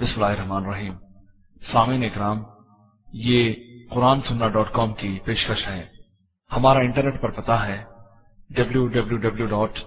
بسم اللہ الرحمن الرحیم۔ سامعین اکرام، یہ قرآن سننا ڈاٹ کام کی پیشکش ہے۔ ہمارا انٹرنیٹ پر پتا ہے۔ W W W dot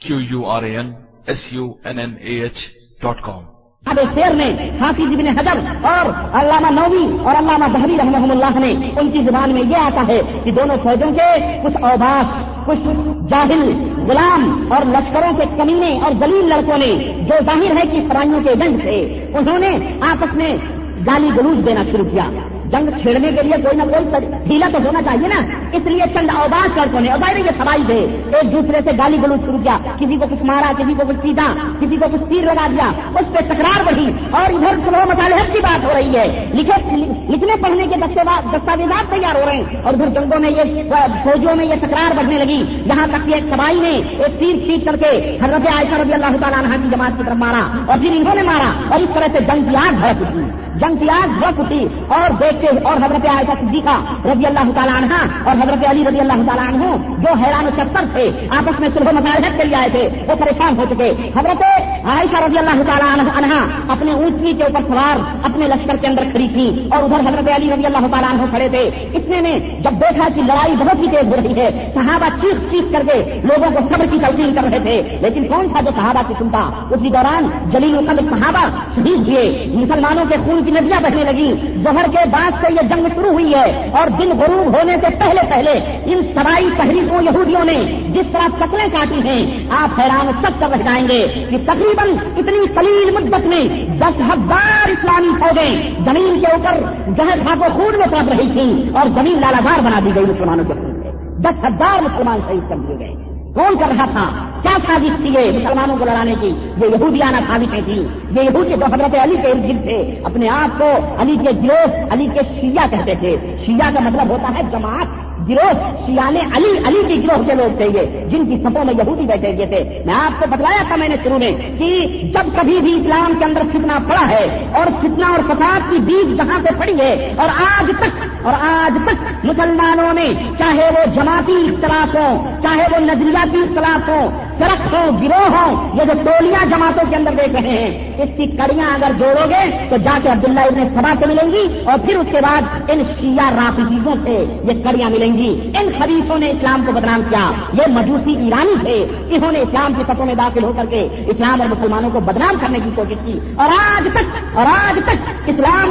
Q U R A N S U N N A H dot com اب شیر میں حافظ ابن حجر اور علامہ نوی اور علامہ بحری رحمہ اللہ نے ان کی زبان میں یہ آتا ہے کہ دونوں فوجوں کے کچھ اوباس کچھ جاہل، غلام اور لشکروں کے کمینے اور دلیل لڑکوں نے جو ظاہر ہے کہ فرائیوں کے ایجنٹ تھے انہوں نے آپس میں گالی گلوچ دینا شروع کیا۔ جنگ چھیڑنے کے لیے کوئی نہ کوئی ڈھیلا تو ہونا چاہیے نا۔ اس لیے چند اوباش لڑکوں نے اور یہ سوائی تھے ایک دوسرے سے گالی گلوچ شروع کیا۔ کسی کو کچھ مارا، کسی کو کچھ سیدھا کسی کو کچھ تیر لگا دیا۔ اس پہ تکرار بڑھی اور ادھر سلو مصالحت کی بات ہو رہی ہے۔ لکھے لکھنے پڑھنے کے دستاویزات تیار ہو رہے ہیں۔ اور ادھر جنگوں میں یہ فوجیوں میں یہ تکرار بڑھنے لگی۔ یہاں تک کہ ایک سوائی نے ایک تیر کھینچ کر کے حضرت عائشہ رضی اللہ تعالیٰ عنہ کی جماعت کی طرف مارا۔ اور پھر انہوں نے مارا، اور اس طرح سے جنگ کی آگ بھڑک اٹھی۔ جنگ کی آگ بھڑک اٹھی اور دیکھتے اور حضرت عائشہ صدیقہ رضی اللہ تعالیٰ عنہ اور حضرت علی رضی اللہ تعالیٰ عنہ جو حیران ستر تھے، آپس میں صرف مصالحت کے لیے آئے تھے، وہ پریشان ہو چکے۔ حضرت عائشہ رضی اللہ تعالیٰ عنہ اپنے اونچی کے اوپر سوار اپنے لشکر کے اندر کھڑی تھی اور ادھر حضرت علی رضی اللہ تعالیٰ عنہ کھڑے تھے۔ اتنے میں جب دیکھا کہ لڑائی بہت ہی تیز ہو رہی ہے، صحابہ چیخ چیخ کر کے لوگوں کو صبر کی تلقین کر رہے تھے۔ لیکن کون تھا جو صحابہ کی سنتا اسی دوران جلیل القدر صحابہ شہید ہوئے۔ مسلمانوں کے خون کی ندیاں بہنے لگی۔ زہر کے بعد سے یہ جنگ شروع ہوئی ہے اور دن غروب ہونے سے پہلے پہلے ان سرائی تحریکوں یہودیوں نے جس طرح شکلیں کاٹی ہیں، آپ حیران سب کر رہ جائیں گے کہ تقریباً اتنی قلیل مدت میں دس ہزار اسلامی فوجیں زمین کے اوپر جہر خاکو خون میں پڑ رہی تھی اور زمین لالازار بنا دی گئی مسلمانوں کے خون سے دس ہزار مسلمان شہید کر دیے گئے۔ کون کر رہا تھا۔ کیا سازش تھی یہ مسلمانوں کو لڑانے کی؟ یہ یہودیانہ سازشیں تھیں۔ یہ یہودی جو حضرت علی کے ارد گرد تھے، اپنے آپ کو علی کے گروہ علی کے شیعہ کہتے تھے۔ شیعہ کا مطلب ہوتا ہے جماعت گروہ شیان علی علی کی گروہ کے لوگ تھے یہ، جن کی سپوں میں یہودی بیٹھے ہوئے تھے۔ میں آپ کو بتلایا تھا میں نے شروع میں کہ جب کبھی بھی اسلام کے اندر فتنا پڑا ہے اور فتنا اور فساد کی بیج جہاں سے پڑی ہے، اور آج تک، اور آج تک مسلمانوں نے چاہے وہ جماعتی اختلاف ہو چاہے وہ نظریاتی اختلاف ہو سڑک ہو گروہ ہو یہ جو ٹولیاں جماعتوں کے اندر دیکھ رہے ہیں، اس کی کڑیاں اگر جوڑو گے تو جا کے عبداللہ ابن سبا سے ملیں گی اور پھر اس کے بعد ان شیعہ رافیزوں سے یہ کڑیاں ملیں گی۔ ان خریفوں نے اسلام کو بدنام کیا۔ یہ مجوسی ایرانی تھے۔ انہوں نے اسلام کی سطحوں میں داخل ہو کر کے اسلام اور مسلمانوں کو بدنام کرنے کی کوشش کی۔ اور آج تک، اور آج تک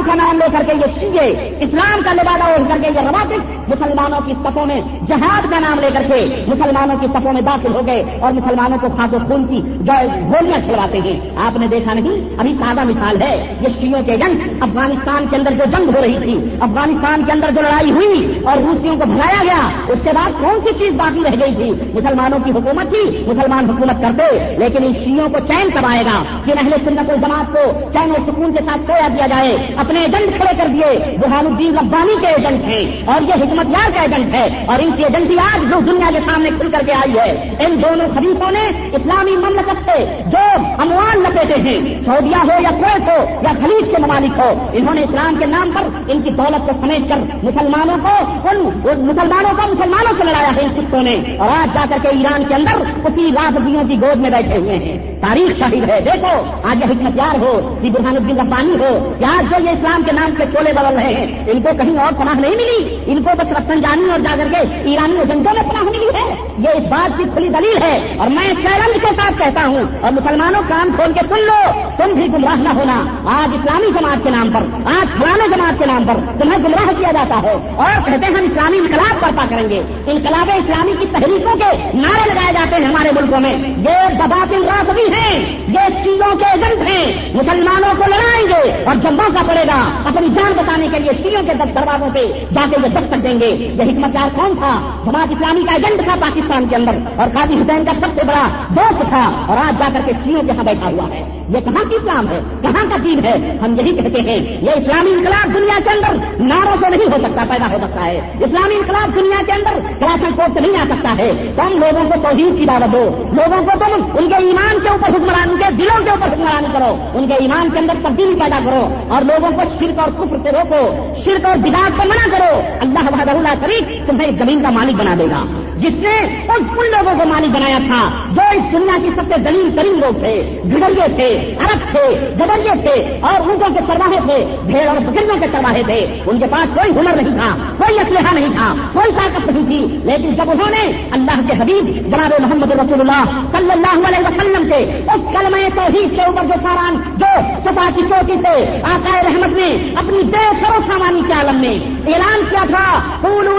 اسلام کا نام لے کر کے یہ شیعے اسلام کا لبادہ اوڑھ کر کے یہ روابط مسلمانوں کی سطحوں میں جہاد کا نام لے کر کے مسلمانوں کی سطحوں میں داخل ہو گئے اور مسلمانوں کو خاص خون کی گولیاں چھڑواتے ہیں۔ آپ نے دیکھا نہیں؟ ابھی تازہ مثال ہے یہ شیوں کے جنگ، افغانستان کے اندر جو جنگ ہو رہی تھی، افغانستان کے اندر جو لڑائی ہوئی اور روسیوں کو بھگایا گیا، اس کے بعد کون سی چیز باقی رہ گئی تھی؟ مسلمانوں کی حکومت تھی، مسلمان حکومت کرتے لیکن ان شیوں کو چین کب آئے گا۔ کہ اہل سنت الجماعت کو چین و سکون کے ساتھ کویا دیا جائے اپنے ایجنٹ کھڑے کر دیے۔ برہان الدین ربانی کے ایجنٹ ہیں اور یہ حکمت یار کا ایجنٹ ہے اور ان کی ایجنٹی آج جو دنیا کے سامنے کھل کر کے آئی ہے۔ ان دونوں خلیفوں نے اسلامی مملکت سے جو اموال لپیٹے ہیں، سعودیہ ہو یا کویت ہو یا خلیج کے ممالک ہو، انہوں نے اسلام کے نام پر ان کی دولت کو سمیٹ کر مسلمانوں کو، ان مسلمانوں کو مسلمانوں سے لڑایا ہے ان کتوں نے۔ اور آج جا کر کے ایران کے اندر اسی رافضیوں کی گود میں بیٹھے ہوئے ہیں۔ تاریخ شاہد ہے۔ دیکھو، آج یہ حکمت یار ہو، یہ برہان الدین ربانی ہو۔ یا آج جو یہ اسلام کے نام سے چولے بدل رہے ہیں۔ ان کو کہیں اور پناہ نہیں ملی۔ ان کو بس رفسنجانی اور جا کر کے ایرانی ایجنٹوں میں پناہ ملی ہے۔ یہ اس بات کی کھلی دلیل ہے۔ اور میں چیلنج کے ساتھ کہتا ہوں۔ اور مسلمانوں کام کھول کے سن لو۔ تم بھی گمراہ نہ ہونا۔ آج اسلامی جماعت کے نام پر، آج فلانے جماعت کے نام پر تمہیں گمراہ کیا جاتا ہے۔ اور کہتے ہیں ہم اسلامی انقلاب برپا کریں گے۔ انقلاب اسلامی کی تحریکوں کے نعرے لگائے جاتے ہیں ہمارے ملکوں میں۔ یہ دباط بھی ہیں۔ یہ شیوں کے ایجنٹ ہیں۔ مسلمانوں کو لڑائیں گے اور جب موقع پڑے گا۔ اپنی جان بتانے کے لیے شیوں کے دروازوں پہ جا کے یہ دستک دیں گے؟ یہ حکمت یار کون تھا؟ جماعت اسلامی کا ایجنٹ تھا پاکستان کے اندر اور قاضی حسین کا سب سے بڑا دوست تھا اور آج جا کر کے شیوں کے یہاں بیٹھا ہوا ہے۔ یہ کہاں کی اسلام ہے؟ کہاں کا دین ہے؟ ہم یہی کہتے ہیں، یہ اسلامی انقلاب دنیا کے اندر ناروں سے نہیں ہو سکتا، پیدا ہو سکتا ہے۔ اسلامی انقلاب دنیا کے اندر کلاسن کوٹ سے نہیں آ سکتا ہے۔ تم لوگوں کو توحید کی دعوت دو؟ لوگوں کو تم ان کے ایمان کے اوپر حکمران ان کے دلوں کے اوپر حکمرانی کرو، ان کے ایمان کے اندر تبدیلی پیدا کرو اور لوگوں کو شرک اور کفر سے روکو، شرک اور بگاڑ کو منع کرو۔ اللہ وحدہ اللہ شریف تمہیں زمین کا مالک بنا دے گا۔ جس نے ان ان لوگوں کو مالک بنایا تھا، جو اس دنیا کی سب سے دلیل ترین لوگ تھے گڑیے تھے، عرب تھے گڈریے ملکیت تھے، اور اونٹوں کے چرواہے تھے، بھیڑ اور بکریوں کے چرواہے تھے۔ ان کے پاس کوئی ہنر نہیں تھا، کوئی اسلحہ نہیں تھا، کوئی طاقت نہیں تھی۔ لیکن جب انہوں نے اللہ کے حبیب جناب محمد رسول اللہ صلی اللہ علیہ وسلم سے اس کلمہ توحید کے اوپر جو ساران جو سفا کی چوٹی سے آقا رحمت نے اپنی بے سرو سامانی کے عالم میں اعلان کیا تھا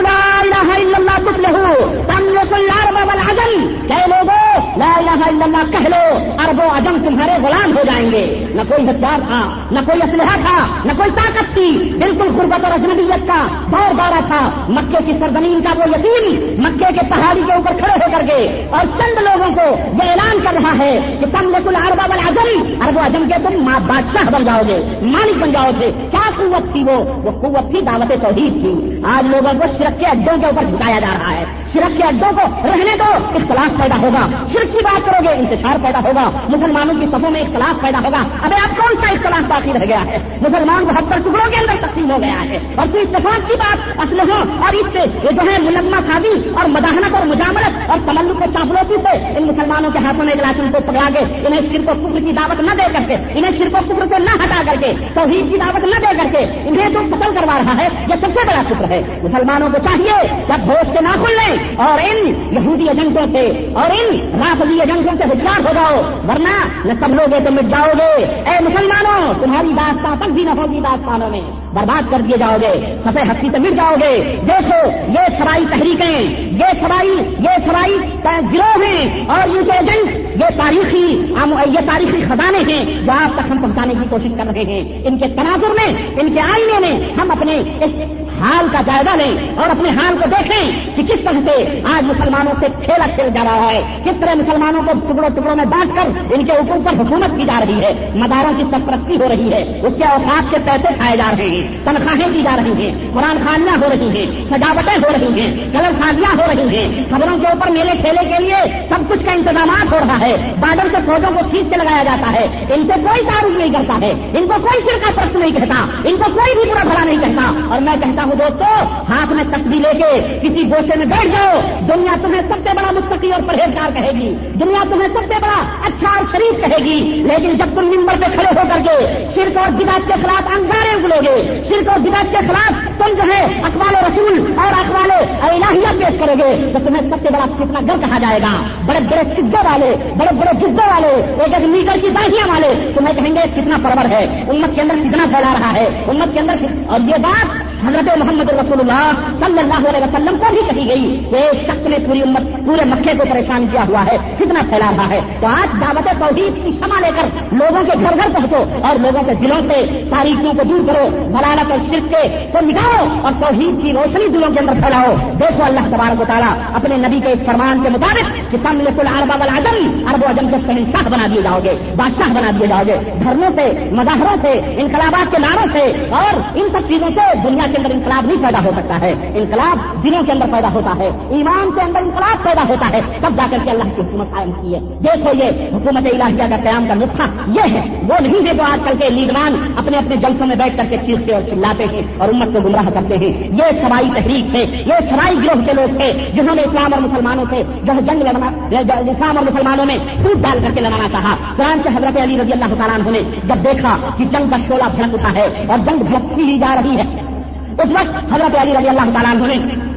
لا الہ الا اللہ کہہ لو ارب و عجم تمہارے غلام ہو جائیں گے۔ نہ کوئی ہتھیار تھا، نہ کوئی اسلحہ تھا، نہ کوئی طاقت تھی۔ بالکل غربت اور اجنبیت کا دور دورہ تھا۔ مکے کی سرزمین کا وہ یتیم مکے کے پہاڑی کے اوپر کھڑے ہو کر کے اور چند لوگوں کو یہ اعلان کر رہا ہے کہ تم بالکل اربا بل اعظم ارب و اجم کے تم بادشاہ بن جاؤ گے، مالک بن جاؤ گے۔ کیا قوت تھی وہ؟ وہ قوت تھی دعوت توحید تھی آج لوگوں کو شرک کے اڈوں کے اوپر جھکایا جا رہا ہے۔ شرک کے اڈوں کو رہنے دو، اختلاف پیدا ہوگا۔ شرک کی بات کرو گے، انتشار پیدا ہوگا۔ مسلمانوں کی صفوں میں اختلاف پیدا ہوگا۔ ابھی اب کون سا اختلاف باقی رہ گیا ہے؟ مسلمان بہتر ٹکڑوں کے اندر تقسیم ہو گیا ہے۔ اور پھر اتفاق کی بات اصل ہو۔ اور اس سے یہ جو ہے ملما شادی اور مداحنت اور مجاملت اور تملک کے چاپلوسی سے ان مسلمانوں کے ہاتھوں میں لاسن کو پکڑا کے، انہیں شرک و کفر کی دعوت نہ دے کر کے، انہیں شرک و کفر سے نہ ہٹا کر کے، توحید کی دعوت نہ دے کر کے، انہیں جو قتل کروا رہا ہے، یہ سب سے بڑا شکر ہے۔ مسلمانوں کو چاہیے جب بھوج کے نہ کھل لیں اور ان یہودی ایجنٹوں سے اور ان رافضی ایجنٹوں سے ہوشیار ہو جاؤ، ورنہ نہ سب لوگ تو مٹ جاؤ گے۔ اے مسلمانوں، تمہاری داستان تک بھی نہ ہوگی داستانوں میں۔ برباد کر دیے جاؤ گے سفید ہستی سے مٹ جاؤ گے۔ دیکھو، یہ سرائی تحریکیں، یہ سرائی یہ سرائی گروہ ہیں اور یہ ایجنٹ، یہ تاریخی یہ تاریخی خزانے ہیں جو آپ تک ہم پہنچانے کی کوشش کر رہے ہیں۔ ان کے تناظر میں، ان کے آئینے میں ہم اپنے اس حال کا جائزہ لیں اور اپنے حال کو دیکھیں کہ کس طرح سے آج مسلمانوں سے کھیلا کھیل جا رہا ہے، کس طرح مسلمانوں کو ٹکڑوں ٹکڑوں میں بانٹ کر ان کے اوپر پر حکومت کی جا رہی ہے، مداروں کی سرپرستی ہو رہی ہے، اس کے اوقات کے پیسے کھائے جا رہے ہیں، تنخواہیں دی جا رہی ہیں، قرآن خانیاں ہو رہی ہیں، سجاوٹیں ہو رہی ہیں کلر سازیاں ہو رہی ہیں، خبروں کے اوپر میلے کھیلے کے لیے سب کچھ کا انتظامات ہو رہا ہے، بادل کے فوجوں کو کھینچ کے لگایا جاتا ہے، ان سے کوئی تعارف نہیں کرتا ہے، ان کو کوئی فرقہ پرست نہیں کہتا، ان کو کوئی بھی برا بھلا نہیں کہتا، اور میں کہتا ہوں دوستوں ہاتھ میں تصویر لے کے کسی گوشے میں بیٹھ جاؤ۔ دنیا تمہیں سب سے بڑا مستقی اور پرہیزگار کہے گی۔ دنیا تمہیں سب سے بڑا اچھا اور شریف کہے گی۔ لیکن جب تم ممبر پہ کھڑے ہو کر کے شرک اور بدعت کے خلاف انگارے اگلو گے، شرک اور بدعت کے خلاف تم جو ہے اخبار رسول اور اخبار الہیہ پیش کرو گے، تو تمہیں سب سے بڑا کتنا گر کہا جائے گا۔ بڑے بڑے سدھے والے، بڑے بڑے جدوں والے، ایک ایک میٹر کی داہیاں والے، تمہیں کہیں گے کتنا پرور ہے۔ امت کے اندر کتنا پھیلا رہا ہے۔ امت کے اندر اور یہ بات حضرت محمد رسول اللہ صلی اللہ علیہ وسلم کو بھی کہی گئی کہ ایک شخص نے پوری امت پورے مکے کو پریشان کیا ہوا ہے، کتنا پھیلا رہا ہے۔ تو آج دعوت توحید کی شمع لے کر لوگوں کے گھر گھر پہنچو اور لوگوں کے دلوں سے تاریخیوں کو دور کرو ملالت اور شرک کے کو نکالو اور توحید کی روشنی دلوں کے اندر پھیلاؤ۔ دیکھو اللہ تبارک و تعالیٰ اپنے نبی کے اس فرمان کے مطابق کہ تم لکل اربا والا اعظم ارب و اعظم کے شہنشاہ بنا دیے جاؤ گے، بادشاہ بنا دیے جاؤ گے۔ دھرموں سے، مظاہروں سے، انقلابات کے ناروں سے اور ان سب چیزوں سے دنیا کے اندر انقلاب نہیں پیدا ہو سکتا ہے۔ انقلاب دنوں کے اندر پیدا ہوتا ہے۔ ایمان کے اندر انقلاب پیدا ہوتا ہے۔ تب جا کر کے اللہ کی حکومت قائم کی ہے۔ دیکھو یہ حکومت الہیہ کا قیام کا نسخہ یہ ہے۔ وہ نہیں ہے جو آج کل کے لیڈران اپنے اپنے جلسوں میں بیٹھ کر کے چیختے اور چلاتے ہیں اور امت کو گمراہ کرتے ہیں۔ یہ سرائی تحریک تھے یہ سرائی گروہ کے لوگ تھے جنہوں نے اسلام اور مسلمانوں سے جو جنگ لڑنا اسلام اور مسلمانوں میں ٹوٹ ڈال کر کے لڑانا چاہا۔ قرآن سے حضرت علی رضی اللہ تعالیٰ نے جب دیکھا کہ جنگ کا شولہ بھڑک اٹھا ہے اور جنگ بھڑکتی ہی جا رہی ہے۔ اس وقت حضرت علی رضی اللہ تعالیٰ نے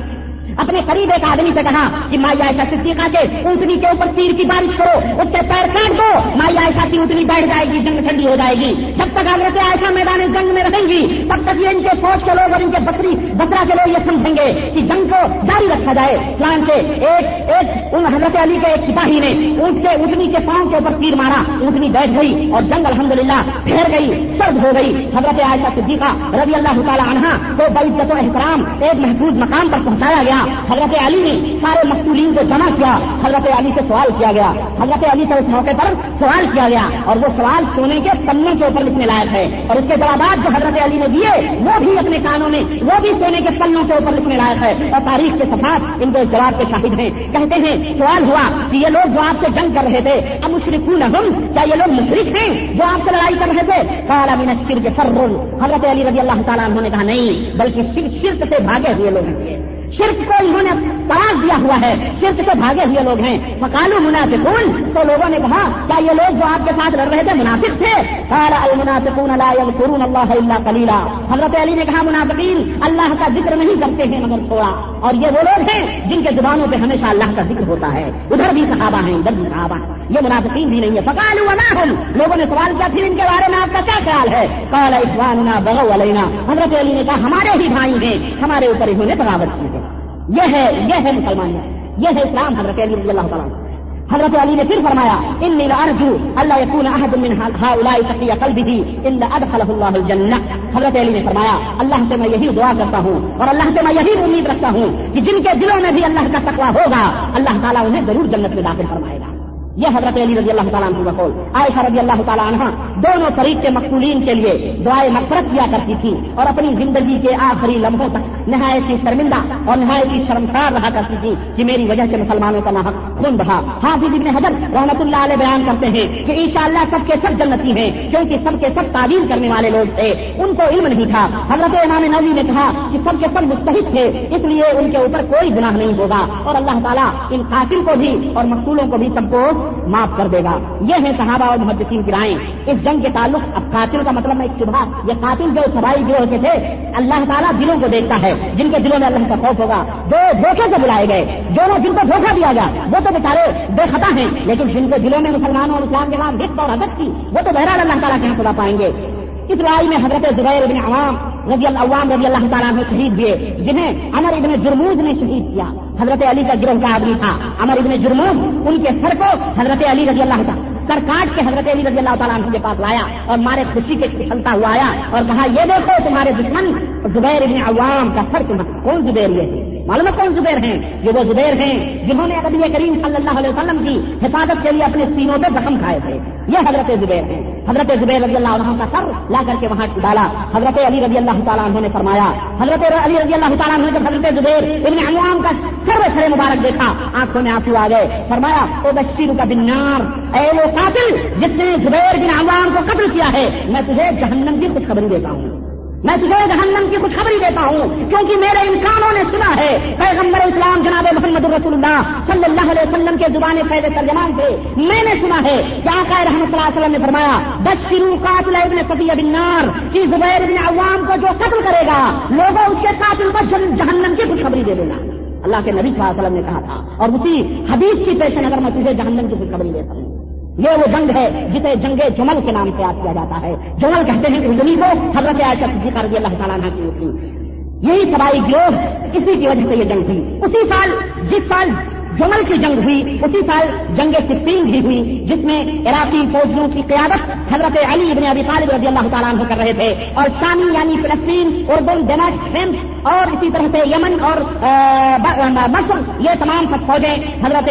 اپنے قریب ایک آدمی سے کہا کہ مائی عائشہ صدیقہ کے اونٹنی کے اوپر تیر کی بارش کرو، اس کے پیر کاٹ دو، مائی عائشہ کی اونٹنی بیٹھ جائے گی، جنگ ٹھنڈی ہو جائے گی۔ جب تک حضرت عائشہ میدان جنگ میں رہیں گی، تب تک یہ ان کے فوج کے لوگ اور ان کے بکری بکرا کے لوگ یہ سمجھیں گے کہ جنگ کو جاری رکھا جائے۔ پلان کے ایک ایک ان حضرت علی کے ایک سپاہی نے اونٹ کے اونٹنی کے پاؤں کے اوپر تیر مارا، اونٹنی بیٹھ گئی اور جنگ الحمدللہ ٹھہر گئی، سرد ہو گئی۔ حضرت عائشہ صدیقہ رضی اللہ تعالیٰ عنہ کو بڑی و احترام ایک محفوظ مقام پر پہنچایا گیا۔ حضرت علی نے سارے مقتولین کو جمع کیا، حضرت علی سے سوال کیا گیا۔ حضرت علی سے اس موقع پر سوال کیا گیا اور وہ سوال سونے کے پنوں کے اوپر لکھنے لائق ہے۔ اور اس کے جوابات جو حضرت علی نے دیے، وہ بھی اپنے کانوں میں، وہ بھی سونے کے پنوں کے اوپر لکھنے لائق ہے۔ اور تاریخ کے سفات ان کو جواب کے شاہد ہیں۔ کہتے ہیں، سوال ہوا کہ یہ لوگ جو آپ سے جنگ کر رہے تھے اب مشرق ہم، کیا یہ لوگ مشرق ہیں جو آپ سے لڑائی کر رہے تھے؟ کالا من شرک فرر حضرت علی رضی اللہ تعالیٰ انہوں نے کہا، نہیں، بلکہ شرک سے بھاگے ہوئے لوگ ہیں۔ شرک کو انہوں نے تلاش دیا ہوا ہے۔ شرک سے بھاگے ہوئے لوگ ہیں۔ مکانو منافقون۔ تو لوگوں نے کہا، کیا یہ لوگ جو آپ کے ساتھ لڑ رہے تھے منافق تھے؟ المنافقون لا يذكرون اللہ الا قلیلا حضرت علی نے کہا، منافقین، اللہ کا ذکر نہیں کرتے ہیں مگر تھوڑا۔ اور یہ وہ لوگ ہیں جن کے زبانوں پہ ہمیشہ اللہ کا ذکر ہوتا ہے۔ ادھر بھی صحابہ ہیں، ادھر بھی صحابہ ہیں۔ یہ منافقین بھی نہیں ہے فکالو ہم لوگوں نے سوال کیا، پھر ان کے بارے میں آپ کا کیا خیال ہے؟ قال اخواننا بغوا علینا۔ حضرت علی نے کہا، ہمارے ہی بھائی ہیں، ہمارے اوپر انہوں نے بغاوت کی ہے۔ یہ ہے یہ ہے مسلمان یہ ہے اسلام، حضرت علی رضی اللہ تعالیٰ حضرت علی نے پھر فرمایا ان ارجو اللہ يكون احد من هؤلاء تقي قلبه الا ادخله الله الجنہ. حضرت علی نے فرمایا، اللہ سے میں یہی دعا کرتا ہوں اور اللہ سے میں یہی امید رکھتا ہوں کہ جن کے دلوں میں بھی اللہ کا تقوی ہوگا، اللہ تعالیٰ انہیں ضرور جنت میں داخل فرمائے گا. یہ حضرت علی رضی اللہ تعالیٰ عنہ کا قول۔ عائشہ رضی اللہ تعالیٰ عنہ دونوں طریق کے مقصولین کے لیے دعائیں مفرت کیا کرتی تھی اور اپنی زندگی کے آخری لمحوں تک نہایت ہی شرمندہ اور نہایت ہی شرمسار رہا کرتی تھی کہ میری وجہ سے مسلمانوں کا نہ خون بہا۔ حافظ ابن حضر رحمت اللہ علیہ بیان کرتے ہیں کہ انشاءاللہ سب کے سب جنتی ہیں، کیونکہ سب کے سب تعلیم کرنے والے لوگ تھے۔ ان کو علم نہیں تھا۔ حضرت امام نوی نے کہا کہ سب کے سب مستحد تھے، اس لیے ان کے اوپر کوئی گناہ نہیں ہوگا۔ اور اللہ تعالیٰ ان قاتل کو بھی اور مقصولوں کو بھی سب کو معاف کر دے گا۔ یہ ہے صحابہ اور محدثین کی رائے اس جنگ کے تعلق، اب قاتل کا مطلب ایک شبہ، یہ قاتل جو سبائی جو ہوتے تھے، اللہ تعالیٰ دلوں کو دیکھتا ہے، جن کے دلوں میں اللہ کا خوف ہوگا جو دھوکے سے بلائے گئے جو لوگ جن کو دھوکہ دیا گیا، وہ تو بیچارے بے خطا ہیں، لیکن جن کے دلوں میں مسلمانوں اور اسلام کے بعد رقت اور حدت کی، وہ تو بہرحال اللہ تعالیٰ کے یہاں خدا پائیں گے۔ اس لڑائی میں حضرت زبیر ابن عوام رضی اللہ عوام رضی اللہ تعالیٰ نے شہید ہوئے، جنہیں امر ابن جرموز نے شہید کیا۔ حضرت علی کا گروہ کا آدمی تھا امر ابن جرموز، ان کے سر کو حضرت علی رضی اللہ تعالیٰ سر کاٹ کے حضرت علی رضی اللہ تعالیٰ عنہ کے پاس لایا اور مارے خوشی کے کھلتا ہوا آیا اور کہا، یہ دیکھو تمہارے دشمن زبیر ابن عوام کا سر تمہیں کون زبیر یہ معلوم کون زبیر ہیں؟ یہ وہ زبیر ہیں جنہوں نے نبی کریم صلی اللہ علیہ وسلم کی حفاظت کے لیے اپنے سینوں پہ زخم کھائے تھے۔ یہ حضرت زبیر ہیں۔ حضرت زبیر رضی اللہ عنہ کا سر لا کر کے وہاں ڈالا۔ حضرت علی رضی اللہ تعالیٰ عنہ نے فرمایا، حضرت علی رضی اللہ تعالیٰ عنہ جب حضرت زبیر ابن عوام کا سر سر مبارک دیکھا، آنکھوں میں آنسو آ گئے۔ فرمایا، او بشیر کا بنار اے وہ قاتل جس نے زبیر بن عوام کو قتل کیا ہے، میں تجھے جہنم کی خوشخبری دیتا ہوں۔ میں تجھے جہنم کی خوشخبری دیتا ہوں، کیونکہ میرے انسانوں نے سنا ہے، پیغمبر اسلام جناب محمد رسول اللہ صلی اللہ علیہ وسلم کے زبان فیض ترجمان تھے۔ میں نے سنا ہے کہ آقا رحمت اللہ علیہ وسلم نے فرمایا بس شروع قاتل ابن فتی بنار کی زبیر ابن عوام کو جو قتل کرے گا، لوگوں اس کے قاتل کو جہنم کی خوشخبری دے دینا اللہ کے نبی صلی اللہ علیہ وسلم نے کہا تھا۔ اور اسی حدیث کی پیش نظر میں تجھے جہنم کی خوشخبری دیتا ہوں یہ وہ جنگ ہے جسے جنگ جمل کے نام سے یاد کیا جاتا ہے۔ جمل کہتے ہیں کہ زمین کو حضرت عائشہ صدیقہ رضی اللہ تعالیٰ عنہ کی ہوتی۔ یہی سبائی گروہ، اسی کی وجہ سے یہ جنگ تھی اسی سال، جس سال جمل کی جنگ ہوئی، اسی سال جنگ سفین بھی ہوئی، جس میں عراقی فوجیوں کی قیادت حضرت علی ابن ابی طالب رضی اللہ تعالیٰ عنہ کر رہے تھے، اور شامی یعنی فلسطین، اردن، دمشق، ہند، اور اسی طرح سے یمن اور مصر، یہ تمام سب فوجیں حضرت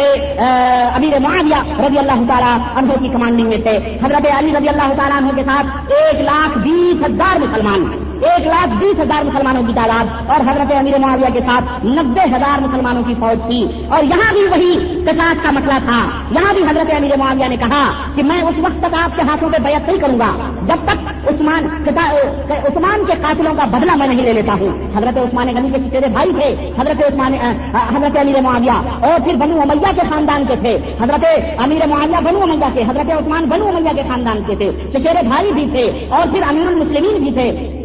امیر معاویہ رضی اللہ تعالیٰ عنہ کی کمانڈنگ میں تھے۔ حضرت علی رضی اللہ تعالیٰ عنہ کے ساتھ ایک لاکھ بیس ہزار مسلمان ایک لاکھ بیس ہزار مسلمانوں کی تعداد اور حضرت امیر معاویہ کے ساتھ نبے ہزار مسلمانوں کی فوج تھی۔ اور یہاں بھی وہی کساس کا مسئلہ تھا۔ یہاں بھی حضرت امیر معاویہ نے کہا کہ میں اس وقت تک آپ کے ہاتھوں پہ بیعت نہیں کروں گا۔ جب تک عثمان عثمان کے قاتلوں کا بدلہ میں نہیں لے لیتا ہوں۔ حضرت عثمان غنی کے چچیرے بھائی تھے۔ حضرت عثمان حضرت امیر معاویہ۔ اور پھر بنو امیہ کے خاندان کے تھے۔ حضرت امیر معاویہ بنو امیہ کے، حضرت عثمان بنو امیہ کے خاندان کے تھے۔ چچیرے بھائی بھی تھے اور پھر امیر المسلمین بھی تھے۔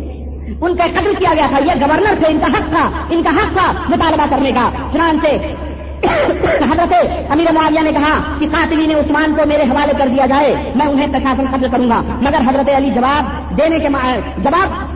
ان کا قتل کیا گیا تھا، یہ گورنر تھے، ان کا حق تھا، ان کا حق تھا مطالبہ کرنے کا۔ چنانچہ حضرت امیر معاویہ نے کہا کہ قاتلین عثمان کو میرے حوالے کر دیا جائے، میں انہیں پرشاسن قتل کروں گا۔ مگر حضرت علی جواب دینے کے جواب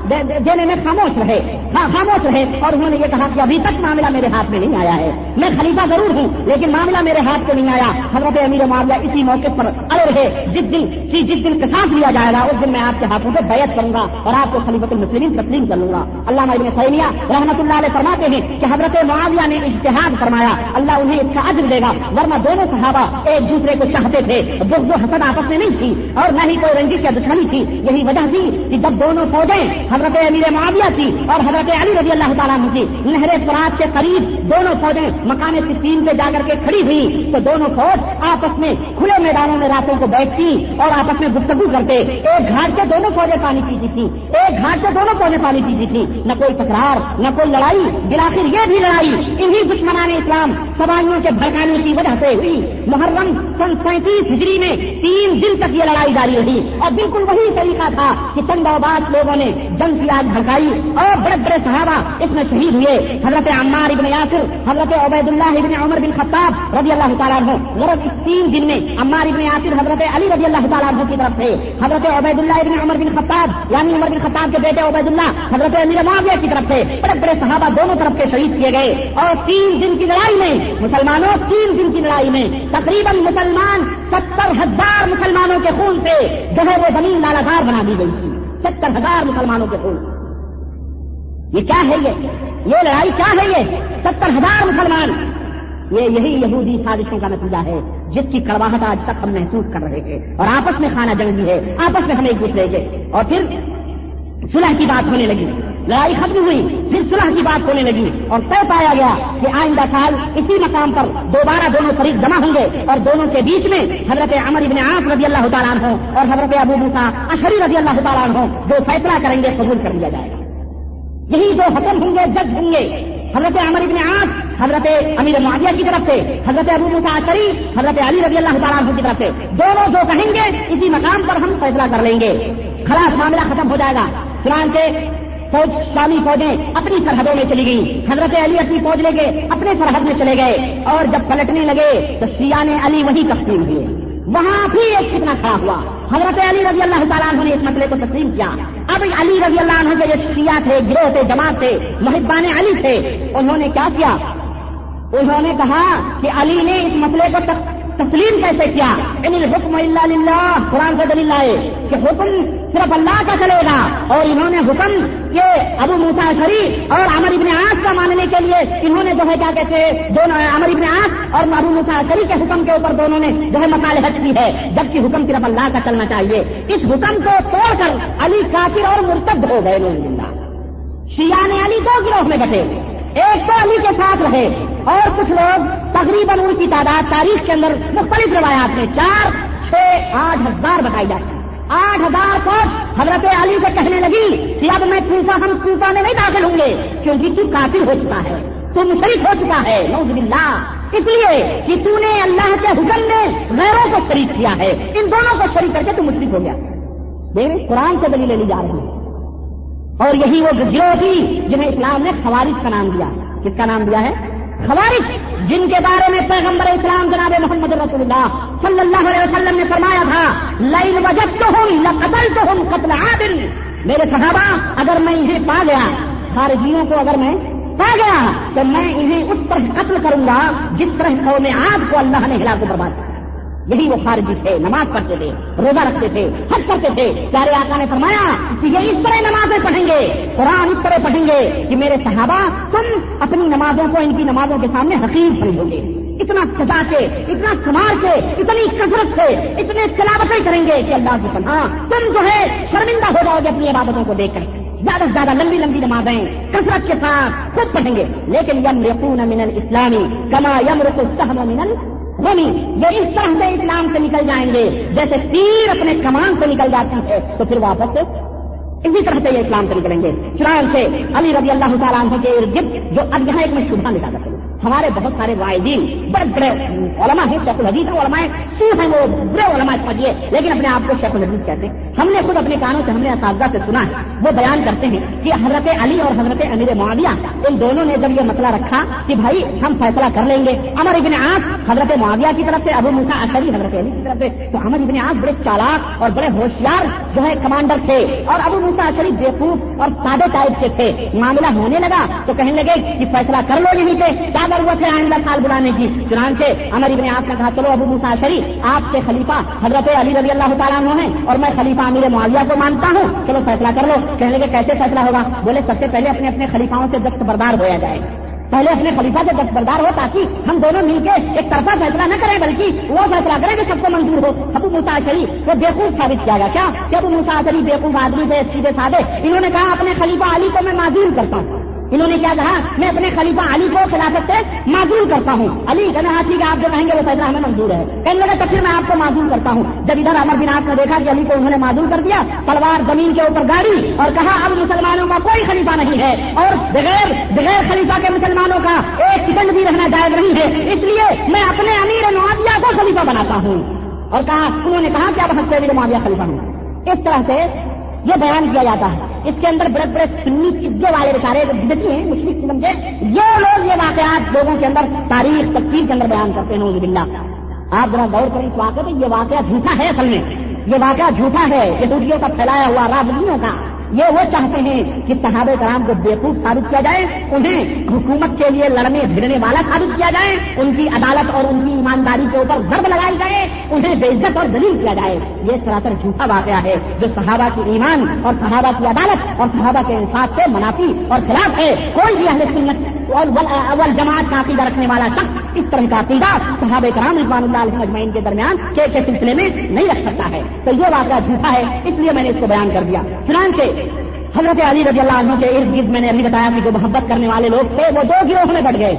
دینے میں خاموش رہے۔ ہاں خاموش رہے اور انہوں نے یہ کہا کہ ابھی تک معاملہ میرے ہاتھ میں نہیں آیا ہے۔ میں خلیفہ ضرور ہوں، لیکن معاملہ میرے ہاتھ سے نہیں آیا۔ حضرت امیر معاویہ اسی موقع پر اڑے رہے۔ جس دن کی جس دن کساس لیا جائے گا، اس دن میں آپ کے ہاتھوں سے بیعت کروں گا اور آپ کو خلیفت المسلم تسلیم کر لوں گا۔ اللہ ابن سیمیہ رحمت اللہ علیہ فرماتے ہیں کہ حضرت معاویہ نے اشتہاد فرمایا۔ اللہ انہیں اس کا عزم دے گا، ورنہ دونوں صحابہ ایک دوسرے کو چاہتے تھے۔ جو حسد آپس میں نہیں تھی اور نہ ہی کوئی رنجش یا دشمنی تھی۔ یہی وجہ تھی کہ جب دونوں فوجیں حضرت امیر معاویہ تھی اور حضرت حضرت علی رضی اللہ تعالیٰ کی نہر فرات کے قریب دونوں فوجیں مکان سکین پہ جا کر کے کھڑی ہوئی تو دونوں فوج آپس میں کھلے میدانوں میں راتوں کو بیٹھتی اور آپس میں گفتگو کرتے۔ ایک گھاٹ سے دونوں فوجیں پانی پیتی تھی ایک گھاٹ سے دونوں فوجیں پانی پیتی تھی نہ کوئی تکرار، نہ کوئی لڑائی بلاخر یہ بھی لڑائی، انہی دشمنان اسلام سوائیوں کے بھڑکانے کی وجہ سے ہوئی۔ محرم سن سینتیس ہجری میں تین دن تک یہ لڑائی جاری رہی اور بالکل وہی طریقہ تھا۔ کہ چند آباد لوگوں نے جنگ کی آگ بھڑکائی اور بڑے بڑے صحابہ اس میں شہید ہوئے۔ حضرت عمار ابن یاسر، حضرت عبید اللہ ابن عمر بن خطاب رضی اللہ تعالیٰ عنہ۔ غرض اس تین دن میں عمار ابن یاسر، حضرت علی رضی اللہ تعالیٰ عنہ کی طرف سے حضرت عبید اللہ ابن عمر بن خطاب یعنی عمر بن خطاب کے بیٹے عبید اللہ حضرت امیر معاویہ کی طرف سے بڑے بڑے صحابہ دونوں طرف کے شہید کیے گئے۔ اور تین دن کی لڑائی میں، مسلمانوں تین دن کی لڑائی میں، تقریباً مسلمان ستر ہزار مسلمانوں کے خون سے جو ہے وہ زمین لالادار بنا دی گئی۔ ستر ہزار مسلمانوں کے پھول یہ کیا ہے یہ؟ یہ لڑائی کیا ہے یہ؟ ستر ہزار مسلمان۔ یہ یہی یہودی سازشوں کا نتیجہ ہے، جس کی کرواہٹ آج تک ہم محسوس کر رہے ہیں۔ اور آپس میں کھانا جنگی ہے، آپس میں ہم ایک دوسرے کے اور پھر صلح کی بات ہونے لگی۔ لڑائی ختم ہوئی، پھر صلح کی بات ہونے لگی اور طے پایا گیا کہ آئندہ سال اسی مقام پر دوبارہ دونوں فریق جمع ہوں گے اور دونوں کے بیچ میں حضرت عمر ابن عاص رضی اللہ تعالیٰ ہو اور حضرت ابو موسا اشری رضی اللہ تعالیٰ ہو جو فیصلہ کریں گے قبول کر لیا جائے گا۔ یہی دو حکم ہوں گے، جج ہوں گے۔ حضرت عمر ابن عاص، حضرت امیر معاویہ کی طرف سے، حضرت ابو موسا اشری حضرت علی رضی اللہ تعالیٰ عنہ کی طرف سے۔ دونوں جو کہیں گے، اسی مقام پر ہم فیصلہ کر لیں گے۔ خلاص معاملہ ختم ہو جائے گا۔ چنانچہ فوج شامی فوجیں اپنی سرحدوں میں چلی گئی حضرت علی اپنی فوج لے کے اپنے سرحد میں چلے گئے اور جب پلٹنے لگے تو شیان علی وہی تقسیم ہوئے وہاں بھی ایک کتنا کھڑا ہوا۔ حضرت علی رضی اللہ تعالیٰ عنہ نے اس مسئلے کو تسلیم کیا۔ اب علی رضی اللہ عنہ کے جو شیعہ تھے، گروہ تھے، جماعت تھے، محبان علی تھے، انہوں نے کیا کیا؟ انہوں نے کہا کہ علی نے اس مسئلے کو تسلیم کیسے کیا؟ ان حکم اللہ للہ۔ قرآن سے دلیل لائے کہ حکم صرف اللہ کا چلے گا اور انہوں نے حکم کہ ابو موسا شریف اور عمر ابن آس کا ماننے کے لیے انہوں نے جو ہے کیا کہتے دونوں عمر ابن آس اور ابو موسا شریف کے حکم کے اوپر دونوں نے جو ہے مصالحت کی ہے، جبکہ حکم صرف اللہ کا چلنا چاہیے۔ اس حکم کو توڑ کر علی کافر اور مرتب ہو گئے۔ زندہ شیان علی دو گروہ میں بٹے ایک تو علی کے ساتھ رہے۔ اور کچھ لوگ تقریباً ان کی تعداد تاریخ کے اندر مختلف روایات میں چار، چھ، آٹھ ہزار بتائی جاتی آٹھ ہزار فوج حضرت علی سے کہنے لگی کہ اب میں کوفا ہم کوفا میں نہیں داخل ہوں گے، کیونکہ تو کافر ہو چکا ہے، تو مشرف ہو چکا ہے نوز باللہ۔ اس لیے کہ تو نے اللہ کے حکم میں غیروں کو شریک کیا ہے، ان دونوں کو شریک کر کے تو مشرف ہو گیا۔ دیکھ، قرآن سے دلیلیں لی جا رہی ہیں۔ اور یہی وہ گروہ تھی جنہیں اسلام نے خوارج کا نام دیا۔ کس کا نام دیا ہے؟ خوارج، جن کے بارے میں پیغمبر اسلام جناب محمد رسول اللہ صلی اللہ علیہ وسلم نے فرمایا تھا لائن وجد تو ہوں قتل تو ہوں قتل عادل میرے صحابہ، اگر میں انہیں پا گیا، خارجیوں کو اگر میں پا گیا، تو میں انہیں اس طرح قتل کروں گا جس طرح قوم آگ کو اللہ نے ہلا کو برباد کیا۔ یہی وہ خارجی تھے، نماز پڑھتے تھے، روزہ رکھتے تھے، حج کرتے تھے۔ پیارے آقا نے فرمایا کہ یہ اس طرح نمازیں پڑھیں گے، قرآن اس طرح پڑھیں گے کہ میرے صحابہ تم اپنی نمازوں کو ان کی نمازوں کے سامنے حقیق سمجھو گے۔ اتنا سجا کے، اتنا سمار کے، اتنی کثرت سے، اتنے سلاوتیں کریں گے کہ اللہ کی پناہ تم جو ہے شرمندہ ہو جاؤ گے اپنی عبادتوں کو دیکھ کر۔ زیادہ سے زیادہ لمبی لمبی نمازیں کثرت کے ساتھ خود پڑھیں گے۔ لیکن یم یقون من اسلامی کما یم رکو سہم من غنی یہ اس طرح سے اسلام سے نکل جائیں گے جیسے تیر اپنے کمان سے نکل جاتے ہے تو پھر واپس اسی طرح سے یہ اسلام سے نکلیں گے چنان سے علی رضی اللہ تعالیٰ عنہ کے ارد گرد جو اب یہاں ایک میں شبہ نکال سکتے ہمارے بہت سارے واحدین بڑے بڑے علماء ہیں شیخ الحدیث ہیں علماء سو ہیں وہ بڑے علماء سمجھیے لیکن اپنے آپ کو شیخ الحدیث کہتے ہیں ہم نے خود اپنے کانوں سے ہم نے اساتذہ سے سنا ہے۔ وہ بیان کرتے ہیں کہ حضرت علی اور حضرت امیر معاویہ، ان دونوں نے جب یہ مسئلہ رکھا کہ بھائی ہم فیصلہ کر لیں گے۔ امر ابن آس حضرت معاویہ کی طرف سے، ابو موسا اشری حضرت علی کی طرف سے، تو امر ابن آس بڑے چالاک اور بڑے ہوشیار جو ہے کمانڈر تھے۔ اور ابو موسا اشری بیوقوف اور سادے ٹائپ کے تھے۔ معاملہ ہونے لگا تو کہنے لگے کہ فیصلہ کر لو یہیں سے۔ کیا ضرورت ہے آئندہ سال بلانے کی؟ چنانچہ امر ابن آپ نے کہا، چلو ابو موسا شریف آپ کے خلیفہ حضرت علی رضی اللہ تعالیٰ ہیں اور میں خلیفہ امیر معاویہ کو مانتا ہوں، چلو فیصلہ کر لو۔ کہنے لگے، کیسے فیصلہ ہوگا؟ بولے، سب سے پہلے اپنے اپنے خلیفاؤں سے دست بردار ہویا جائے۔ پہلے اپنے خلیفہ سے دستبردار ہو تاکہ ہم دونوں مل کے ایک طرفہ فیصلہ نہ کریں، بلکہ وہ فیصلہ کریں کہ سب کو منظور ہو۔ ابو مساشری وہ بےقوف ثابت کیا گیا۔ کیا؟ کہ ابو مساشری بےقوف آدمی تھے، سیدھے سادے۔ انہوں نے کہا، اپنے خلیفہ علی کو میں معذور کرتا ہوں۔ انہوں نے کیا کہا، میں اپنے خلیفہ علی کو خلافت سے معذور کرتا ہوں۔ علی کہنا ہاں ٹھیک ہے، آپ جو کہیں گے وہ فیصلہ ہمیں منظور ہے۔ کہنے لگے تو پھر میں آپ کو معذور کرتا ہوں۔ جب ادھر امر بن آپ نے دیکھا کہ علی کو انہوں نے معذور کر دیا، تلوار زمین کے اوپر گاڑی اور کہا، اب مسلمانوں کا کوئی خلیفہ نہیں ہے۔ اور بغیر بغیر خلیفہ کے مسلمانوں کا ایک سیکنڈ بھی رہنا جائز نہیں ہے۔ اس لیے میں اپنے امیر معاویہ کو خلیفہ بناتا ہوں۔ اور کہا انہوں نے کہا کہ اب ہم امیر معاویہ خلیفہ ہوں اس طرح سے یہ بیان کیا جاتا ہے۔ اس کے اندر بڑے بڑے سنی چزے والے بچارے بدتی ہیں مشرق سمجھے یہ لوگ یہ واقعات لوگوں کے اندر تاریخ تفصیل کے اندر بیان کرتے ہیں نوز بلّہ آپ ذرا غور کریں اس واقعے میں یہ واقعہ جھوٹا ہے اصل میں۔ یہ واقعہ جھوٹا ہے یہ کا پھیلایا ہوا راجنیوں کا۔ یہ وہ چاہتے ہیں کہ صحابہ کرام کو بےقوف ثابت کیا جائے، انہیں حکومت کے لیے لڑنے، بھیڑنے والا ثابت کیا جائے، ان کی عدالت اور ان کی ایمانداری کے اوپر ضرب لگائی جائے، انہیں بے عزت اور دلیل کیا جائے۔ یہ سراسر جھوٹا واقعہ ہے جو صحابہ کی ایمان اور صحابہ کی عدالت اور صحابہ کے انصاف سے منافی اور خلاف ہے۔ کوئی بھی اہل سنت اور اول جماعت کا عقیدہ رکھنے والا شخص اس طرح کا عقیدہ صحابہ کرام رضوان اللہ علیہ مجمعین کے درمیان کے سلسلے میں نہیں رکھ سکتا ہے۔ تو یہ واقعہ جھوٹا ہے، اس لیے میں نے اس کو بیان کر دیا۔ چنانچہ حضرت علی رضی اللہ عنہ کے ارد گرد میں نے ابھی بتایا کہ جو محبت کرنے والے لوگ تھے، وہ دو گروہ میں بٹ گئے۔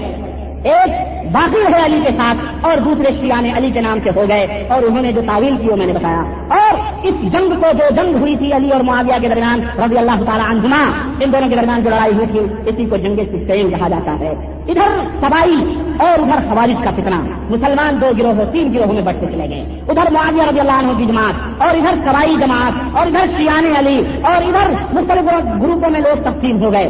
ایک باقی ہے علی کے ساتھ اور دوسرے شیان علی کے نام سے ہو گئے اور انہوں نے جو تعویل کی وہ میں نے بتایا۔ اور اس جنگ کو جو جنگ ہوئی تھی علی اور معاویہ کے درمیان رضی اللہ تعالیٰ عنہما، ان دونوں کے درمیان جو لڑائی ہوئی تھی، اسی کو جنگ سین کہا جاتا ہے۔ ادھر سبائی اور ادھر خوارج کا فتنہ، مسلمان دو گروہ تین گروہوں میں بڑھتے چلے گئے۔ ادھر معاویہ رضی اللہ عنہ کی جماعت اور ادھر سبائی جماعت اور ادھر شیان علی اور ادھر مختلف گروپوں میں لوگ تقسیم ہو گئے۔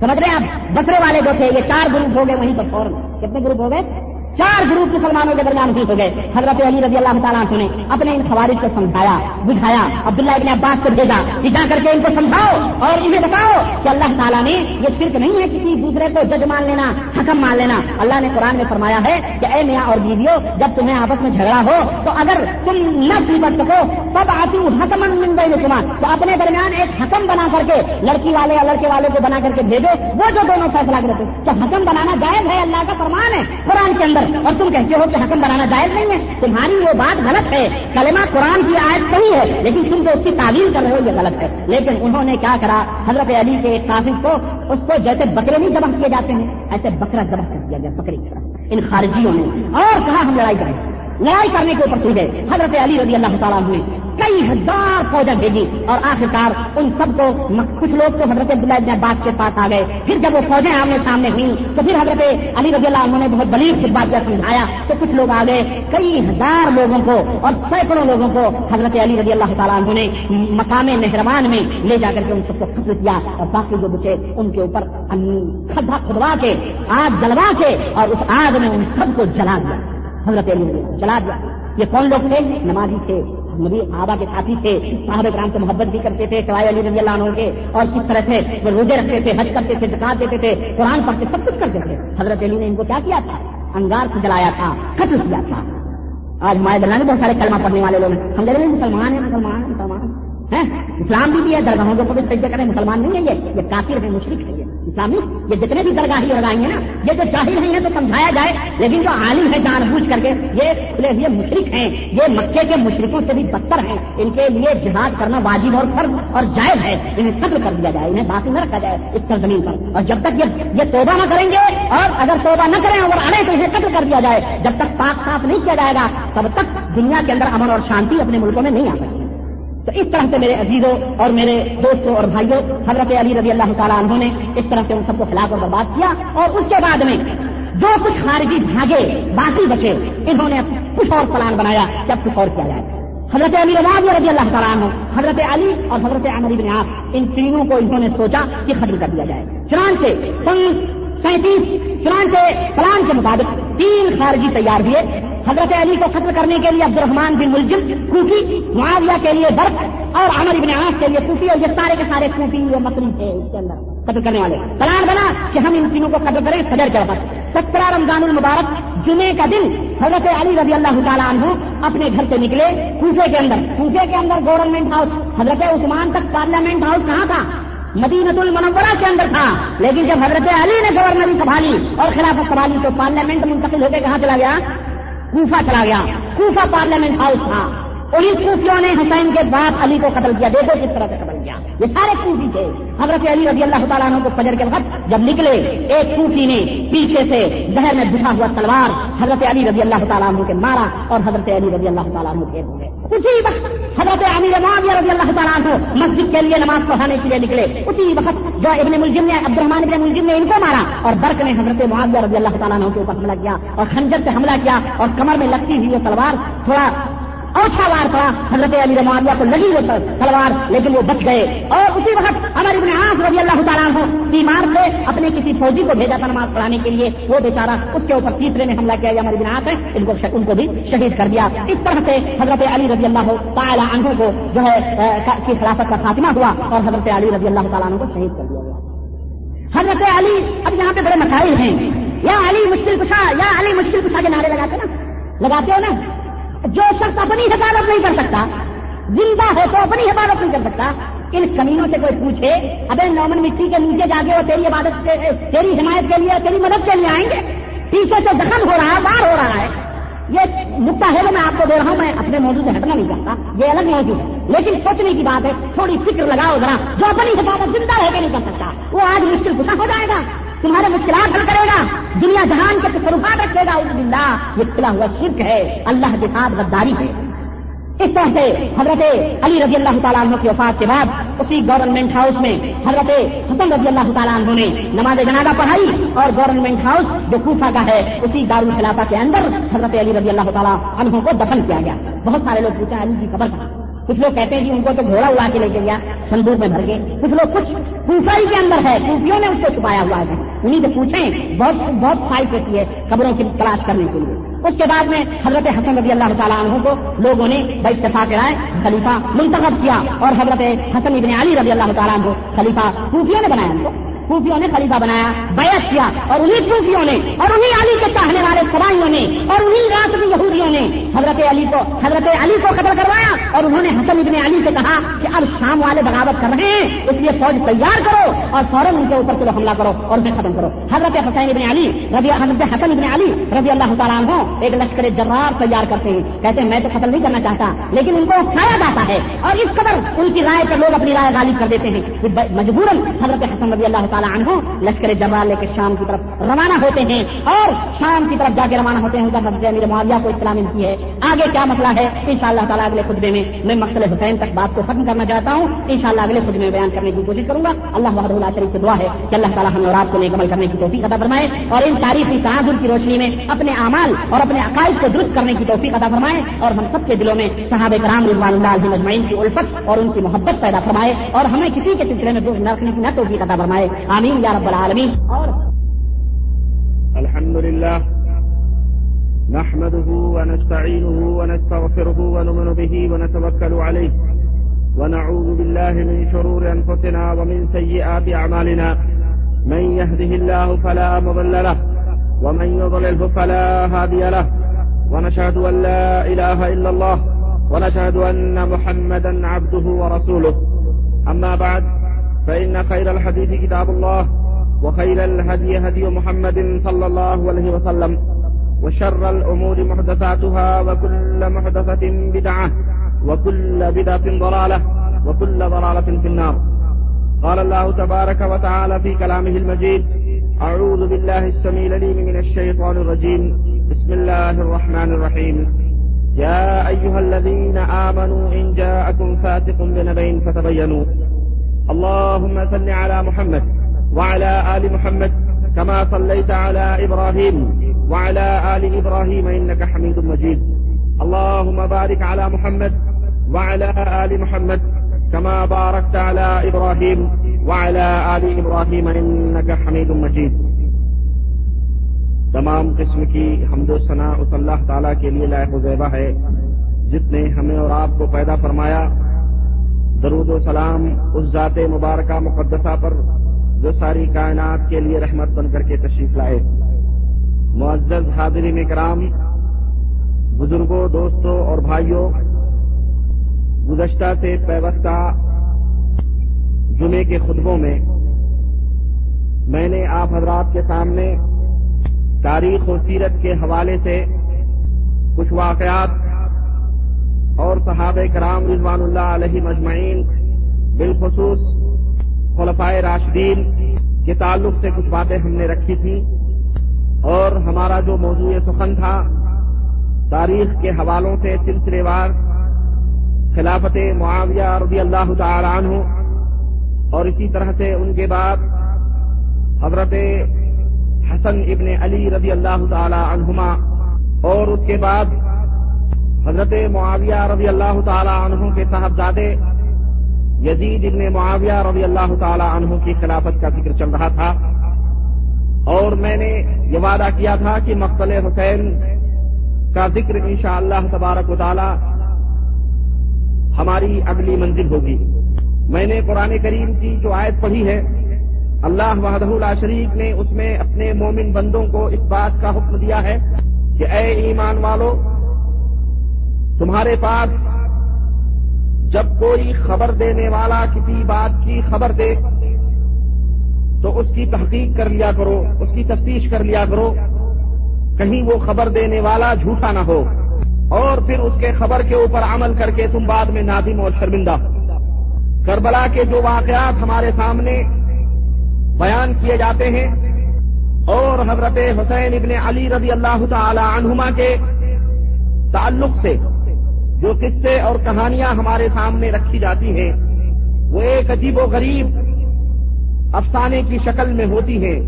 سمجھ رہے ہیں آپ؟ بسرے والے جو تھے، یہ چار گروپ ہو گئے، وہیں پر فوراً۔ کتنے گروپ ہو گئے؟ چار گروپ مسلمانوں کے درمیان ٹھیک ہو گئے۔ حضرت علی رضی اللہ تعالیٰ نے اپنے ان خوارج کو سمجھایا، بجھایا، عبداللہ ابن عباس کو بھیجا۔ کہ جا کر کے ان کو سمجھاؤ اور انہیں بتاؤ کہ اللہ تعالیٰ نے یہ شرک نہیں ہے کسی دوسرے کو جج مان لینا، حکم مان لینا۔ اللہ نے قرآن میں فرمایا ہے کہ اے میاں اور بیویوں، جب تمہیں آپس میں جھگڑا ہو، تو اگر تم نہ سمجھ سکو تب آتی ہوں حکم ممبئی میں تمہار تو اپنے درمیان ایک حکم بنا کر کے لڑکی والے یا لڑکے والے کو بنا کر کے بھیجو، وہ جو دونوں فیصلہ کرتے۔ تو حکم بنانا جائز ہے، اللہ کا فرمان ہے قرآن کے اندر۔ اور تم کہتے ہو کہ حکم بنانا جائز نہیں ہے؟ تمہاری وہ بات غلط ہے۔ کلمہ قرآن کی آیت صحیح ہے، لیکن تم جو اس کی تعویل کر رہے ہو یہ غلط ہے۔ لیکن انہوں نے کیا کرا؟ حضرت علی کے ایک کو اس کو جیسے بکرے نہیں ذبح کیے جاتے ہیں، ایسے بکرا ذبح کر دیا گیا بکری کی طرح۔ ان خارجیوں نے۔ اور کہا ہم لڑائی کریں لڑائی کرنے کے اوپر سوچے حضرت علی رضی اللہ تعالیٰ ہوئے کئی ہزار فوجیں بھیجی اور آخرکار ان سب کو کچھ لوگ تو حضرت عبداللہ ابن عباس کے پاس آ گئے۔ پھر جب وہ فوجیں آمنے سامنے ہوئی تو پھر حضرت علی رضی اللہ عنہ نے بہت بلیغ سے بات سمجھایا تو کچھ لوگ آ گئے۔ کئی ہزار لوگوں کو اور سینکڑوں لوگوں کو حضرت علی رضی اللہ تعالیٰ عنہ نے مقام مہربان میں لے جا کر کے ان سب کو قتل کیا اور باقی جو بچے ان کے اوپر کھدا کھدوا کے، آگ جلوا کے اور اس آگ میں ان سب کو جلا دیا۔ حضرت علی جلا دیا۔ یہ کون لوگ تھے؟ نمازی تھے۔ نبی آبا کے ساتھی تھے صاحب کرام سے محبت بھی کرتے تھے، سوائے علی رضی اللہ عنہ کے، اور کس طرح تھے وہ روزے رکھتے تھے، حج کرتے تھے دکھا دیتے تھے، قرآن پڑھتے، سب کچھ کرتے تھے۔ حضرت علی نے ان کو کیا کیا تھا؟ انگار سے جلایا تھا، قتل کیا تھا۔ آج ہمارے درمیان بہت سارے کلمہ پڑھنے والے لوگ ہیں۔ ہم لے رہے ہیں، مسلمان ہیں مسلمان ہیں۔ مسلمان اسلام بھی ہے، درگاہوں کے اوپر سجدے کریں، مسلمان نہیں ہے یہ۔ کافر ہے مشرق ہے اسلامی یہ جتنے بھی درگاہی لگائی ہیں نا، یہ جو چاہیے نہیں ہے تو سمجھایا جائے، لیکن جو عالم ہے جان بوجھ کر کے، یہ کھلے ہوئے مشرق ہیں، یہ مکے کے مشرقوں سے بھی بدتر ہیں، ان کے لیے جہاد کرنا واجب اور فرض اور جائز ہے، انہیں قتل کر دیا جائے، انہیں باقی نہ رکھا جائے اس سرزمین پر۔ اور جب تک یہ توبہ نہ کریں گے، اور اگر توبہ نہ کریں اگر آنے تو انہیں قتل کر دیا جائے، جب تک پاک صاف نہیں کیا جائے گا، تب تک دنیا کے اندر امن اور شانتی اپنے ملکوں میں نہیں آ سکتی۔ تو اس طرح سے میرے عزیزوں اور میرے دوستوں اور بھائیوں، حضرت علی رضی اللہ تعالیٰ عنہ نے اس طرح سے ان سب کو خلاف اور برباد کیا اور اس کے بعد میں جو کچھ خارجی بھاگے، باقی بچے، انہوں نے کچھ اور پلان بنایا جب کچھ اور کیا جائے۔ حضرت علی رواز رضی اللہ تعالیٰ عنہ، حضرت علی اور حضرت عمر بن آپ ان تینوں کو انہوں نے سوچا کہ ختم کر دیا جائے۔ چنانچہ سن سینتیس، چنانچہ پلان کے مطابق تین خارجی تیار ہوئے۔ حضرت علی کو قتل کرنے کے لیے عبد الرحمان بن ملزم کوفی، معاویہ کے لیے برف اور عمر ابن عاص کے لیے کوفی اور یہ سارے کے سارے کوفی یہ مکری تھے اس کے اندر قتل کرنے والے۔ پلان بنا کہ ہم ان تینوں کو قتل کریں فجر کے وقت سترہ رمضان المبارک جمعے کا دن حضرت علی رضی اللہ تعالیٰ عنہ اپنے گھر سے نکلے کوفے کے اندر۔ کوفے کے اندر گورنمنٹ ہاؤس حضرت عثمان تک پارلیمنٹ ہاؤس کہاں تھا؟ مدینت المنورہ کے اندر تھا۔ لیکن جب حضرت علی نے گورنری سنبھالی اور خلافت سنبھالی تو پارلیمنٹ منتقل ہو کے کہاں چلا گیا؟ کوفہ چلا گیا۔ کوفہ پارلیمنٹ ہاؤس تھا۔ انہیں کوفیوں نے حسین کے بعد علی کو قتل کیا۔ دیکھو کس طرح سے قتل کیا یہ سارے کوفی تھے۔ حضرت علی رضی اللہ تعالیٰ عنہ کو فجر کے وقت جب نکلے، ایک کوفی نے پیچھے سے زہر میں بھٹا ہوا تلوار حضرت علی رضی اللہ تعالیٰ عنہ کے مارا اور حضرت علی رضی اللہ تعالیٰ عنہ کے ہوئے اسی وقت حضرت علی معاویہ رضی اللہ تعالیٰ عنہ مسجد کے لیے نماز پڑھانے کے لیے نکلے۔ اسی وقت جو ابن ملزم نے عبد الرحمان ابن ملزم نے ان کو مارا اور برق نے حضرت معاویہ رضی اللہ تعالیٰ عنہ کے اوپر حملہ کیا اور خنجر سے حملہ کیا اور کمر میں لگتی ہوئی یہ تلوار تھوڑا اوچھا وار پڑا حضرت علی معاویہ کو لگی وہ تلوار لیکن وہ بچ گئے۔ اور اسی وقت ہمارے ابن آس رضی اللہ تعالیٰ ہو بیمار سے اپنے کسی فوجی کو بھیجا تھا نماز پڑھانے کے لیے۔ وہ بیچارہ اس کے اوپر تیسرے نے حملہ کیا۔ ہمارے ابن آس ہے، ان کو ان کو بھی شہید کر دیا۔ اس طرح سے حضرت علی رضی اللہ تعالیٰ عنہ کو جو ہے کی خلافت کا خاتمہ ہوا اور حضرت علی رضی اللہ تعالیٰ عنہ کو شہید کر دیا گیا۔ حضرت علی اب یہاں پہ بڑے مسائل ہیں۔ یا علی مشکل کشا، یا علی مشکل کشا کے نعرے لگاتے نا؟ لگاتے ہو نا؟ جو شخص اپنی حفاظت نہیں کر سکتا، زندہ ہو تو اپنی حفاظت نہیں کر سکتا، ان کمینوں سے کوئی پوچھے ابھی نومن مٹی کے نیچے جا کے وہ تیری عبادت تیری حمایت کے لیے تیری مدد کے لیے آئیں گے؟ پیچھے سے زخم ہو رہا ہے باہر ہو رہا ہے۔ یہ نقطہ ہے میں آپ کو دے رہا ہوں، میں اپنے موضوع سے ہٹنا نہیں چاہتا۔ یہ الگ موضوع ہے۔ لیکن سوچنے کی بات ہے، تھوڑی فکر لگاؤ ذرا۔ جو اپنی حفاظت زندہ رہ کے نہیں کر سکتا، وہ آج مشکل گسا ہو جائے گا۔ تمہارے مشکلات حل کرے گا، دنیا جہان کے تصرفات رکھے گا اس دن یہ کھلا ہوا شرک ہے، اللہ کے ساتھ غداری ہے۔ اس طرح سے حضرت علی رضی اللہ تعالیٰ عنہ کی وفات کے بعد، اسی گورنمنٹ ہاؤس میں حضرت حسن رضی اللہ تعالیٰ عنہ نے نماز جنازہ پڑھائی، اور گورنمنٹ ہاؤس جو کوفہ کا ہے، اسی دارالخلافہ کے اندر حضرت علی رضی اللہ تعالیٰ عنہ کو دفن کیا گیا۔ بہت سارے لوگ پوچھا، علی کی خبر کہاں؟ کچھ لوگ کہتے ہیں کہ ان کو تو گھوڑا اڑا کے لے کے گیا سندور میں بھر کے۔ کچھ لوگ کچھ کوفائی کے اندر ہے کوفیوں نے اس کو چھپایا ہوا ہے۔ انہیں سے پوچھیں، بہت بہت فائد ہوتی ہے خبروں کی تلاش کرنے کے لیے۔ اس کے بعد میں حضرت حسن رضی اللہ تعالیٰ عنہ کو لوگوں نے اتفاق رائے خلیفہ منتخب کیا اور حضرت حسن ابن علی رضی اللہ تعالیٰ عنہ خلیفہ کوفیوں نے بنایا۔ ان کو خوفیوں نے خلیفہ بنایا، بیعت کیا، اور انہیں خوفیوں نے، اور انہیں علی کے چاہنے والے سرائیوں نے، اور انہیں رات یہودیوں نے حضرت علی کو، حضرت علی کو قتل کروایا، اور انہوں نے حسن ابن علی سے کہا کہ اب شام والے بغاوت کر رہے ہیں، اس لیے فوج تیار کرو، اور فوراً ان کے اوپر چلو حملہ کرو، اور انہیں ختم کرو۔ حضرت حسین ابن علی رضی حضرت حسن ابن علی رضی اللہ تعالیٰ عنہ ایک لشکر جرار تیار کرتے ہیں، کہتے ہیں، میں تو قتل نہیں کرنا چاہتا، لیکن ان کو اٹھایا جاتا ہے، اور اس قدر ان کی رائے پر لوگ اپنی رائے غالب کر دیتے ہیں مجبوراً حضرت حسن رضی اللہ تعالیٰ عنہ، لشکر جبا لے کے شام کی طرف روانہ ہوتے ہیں اور شام کی طرف جا کے روانہ ہوتے ہیں۔ حضرت امیر معاویہ کو اطلاع ملتی ہے، آگے کیا مسئلہ ہے؟ ان شاء اللہ تعالیٰ اگلے خطبے میں میں مقصد حسین تک بات کو ختم کرنا چاہتا ہوں۔ ان شاء اللہ اگلے خطبے میں بیان کرنے کی کوشش کروں گا۔ اللہ محمد اللہ شریف سے دعا ہے کہ اللہ تعالیٰ ہمیں اور آپ کو نیک عمل کرنے کی توفیق عطا فرمائے اور ان تاریخی تحادر کی روشنی میں اپنے اعمال اور اپنے عقائد کو درست کرنے کی توفیق عطا فرمائے اور ہم سب کے دلوں میں صحاب کرام رضوان اللہ علیہ مجمعین کی الفت اور ان کی محبت پیدا فرمائے اور ہمیں کسی کے سلسلے میں رکھنے کی نہ توفیق عطا فرمائے۔ آمین یا رب العالمین۔ اور الحمد لله نحمده ونستعينه ونستغفره ونؤمن به ونتوكل عليه ونعوذ بالله من شرور أنفسنا ومن سيئات أعمالنا من يهده الله فلا مضل له، ومن يضلله فلا هادي له۔ ونشهد أن لا إله إلا الله، ونشهد أن محمدا عبده ورسوله أما بعد فإن خير الحديث كتاب الله، وخير الهدي هدي محمد صلى الله عليه وسلم، وشر الأمور محدثاتها، وكل محدثة بدعة، وكل بدعة ضلالة، وكل ضلالة في النار. قال الله تبارك وتعالى في كلامه المجيد، أعوذ بالله السميع العليم من الشيطان الرجيم. بسم الله الرحمن الرحيم. يا أيها الذين آمنوا إن جاءكم فاتق بنبين فتبينوا. اللهم صل على محمد وعلى آل محمد كما صليت على إبراهيم وعلى آل إبراهيم إنك حميد مجيد. اللهم بارك على محمد وعلى آل محمد كما باركت على إبراهيم وعلى آل إبراهيم إنك حميد مجيد. تمام قسم کی حمد و ثناء اس اللہ تعالیٰ کے لیے لائق زیبہ ہے جس نے ہمیں اور آپ کو پیدا فرمایا درود و سلام اس ذات مبارکہ مقدسہ پر جو ساری کائنات کے لیے رحمت بن کر کے تشریف لائے۔ معزز حاضرین کرام، بزرگوں، دوستوں اور بھائیوں، گزشتہ سے پیوستہ جمعے کے خطبوں میں میں نے آپ حضرات کے سامنے تاریخ و سیرت کے حوالے سے کچھ واقعات اور صحابہ کرام رضوان اللہ علیہ مجمعین، بالخصوص خلفائے راشدین کے تعلق سے کچھ باتیں ہم نے رکھی تھیں۔ اور ہمارا جو موضوع سخن تھا، تاریخ کے حوالوں سے سلسلے وار خلافت معاویہ رضی اللہ تعالی عنہ، اور اسی طرح سے ان کے بعد حضرت حسن ابن علی رضی اللہ تعالی عنہما، اور اس کے بعد حضرت معاویہ رضی اللہ تعالی عنہ کے صاحبزادے یزید ابن معاویہ رضی اللہ تعالی عنہ کی خلافت کا ذکر چل رہا تھا۔ اور میں نے یہ وعدہ کیا تھا کہ مقتل حسین کا ذکر انشاءاللہ اللہ تبارک و تعالی ہماری اگلی منزل ہوگی۔ میں نے قرآن کریم کی جو آیت پڑھی ہے، اللہ وحدہ اللہ شریف نے اس میں اپنے مومن بندوں کو اس بات کا حکم دیا ہے کہ اے ایمان والو تمہارے پاس جب کوئی خبر دینے والا کسی بات کی خبر دے، تو اس کی تحقیق کر لیا کرو، اس کی تفتیش کر لیا کرو۔ کہیں وہ خبر دینے والا جھوٹا نہ ہو۔ اور پھر اس کے خبر کے اوپر عمل کر کے تم بعد میں نادم اور شرمندہ۔ کربلا کے جو واقعات ہمارے سامنے بیان کیے جاتے ہیں، اور حضرت حسین ابن علی رضی اللہ تعالی عنہما کے تعلق سے جو قصے اور کہانیاں ہمارے سامنے رکھی جاتی ہیں، وہ ایک عجیب و غریب افسانے کی شکل میں ہوتی ہیں،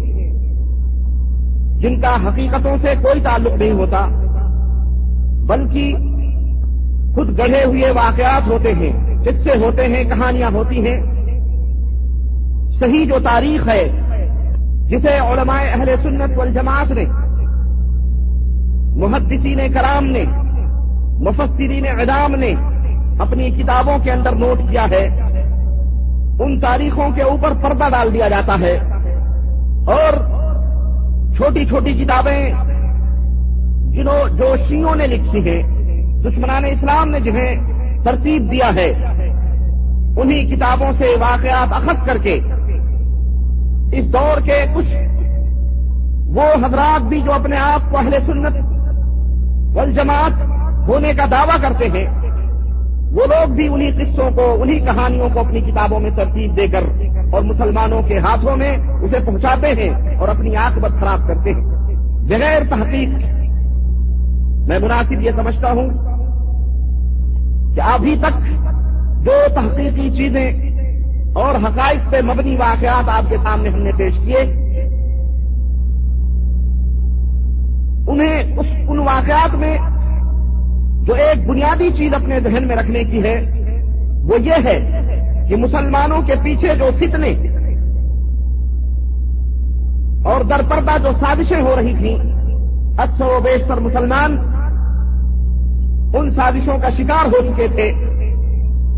جن کا حقیقتوں سے کوئی تعلق نہیں ہوتا، بلکہ خود گڑھے ہوئے واقعات ہوتے ہیں، قصے ہوتے ہیں، کہانیاں ہوتی ہیں۔ صحیح جو تاریخ ہے، جسے علماء اہل سنت والجماعت نے، محدثین کرام نے مفسرین ادام نے اپنی کتابوں کے اندر نوٹ کیا ہے۔ ان تاریخوں کے اوپر پردہ ڈال دیا جاتا ہے۔ اور چھوٹی چھوٹی کتابیں جنہوں جو شیوں نے لکھی ہیں، دشمنان اسلام نے جنہیں ترتیب دیا ہے۔ انہی کتابوں سے واقعات اخذ کر کے اس دور کے کچھ وہ حضرات بھی جو اپنے آپ کو اہل سنت والجماعت ہونے کا دعویٰ کرتے ہیں۔ وہ لوگ بھی انہی قصوں کو، انہی کہانیوں کو اپنی کتابوں میں ترتیب دے کر اور مسلمانوں کے ہاتھوں میں اسے پہنچاتے ہیں اور اپنی آنکھ خراب کرتے ہیں۔ بغیر تحقیق، میں مناسب یہ سمجھتا ہوں کہ ابھی تک جو تحقیقی چیزیں اور حقائق پہ مبنی واقعات آپ کے سامنے ہم نے پیش کیے، انہیں اس ان واقعات میں جو ایک بنیادی چیز اپنے ذہن میں رکھنے کی ہے، وہ یہ ہے کہ مسلمانوں کے پیچھے جو فتنے اور درپردہ جو سازشیں ہو رہی تھیں، اکثر و بیشتر مسلمان ان سازشوں کا شکار ہو چکے تھے۔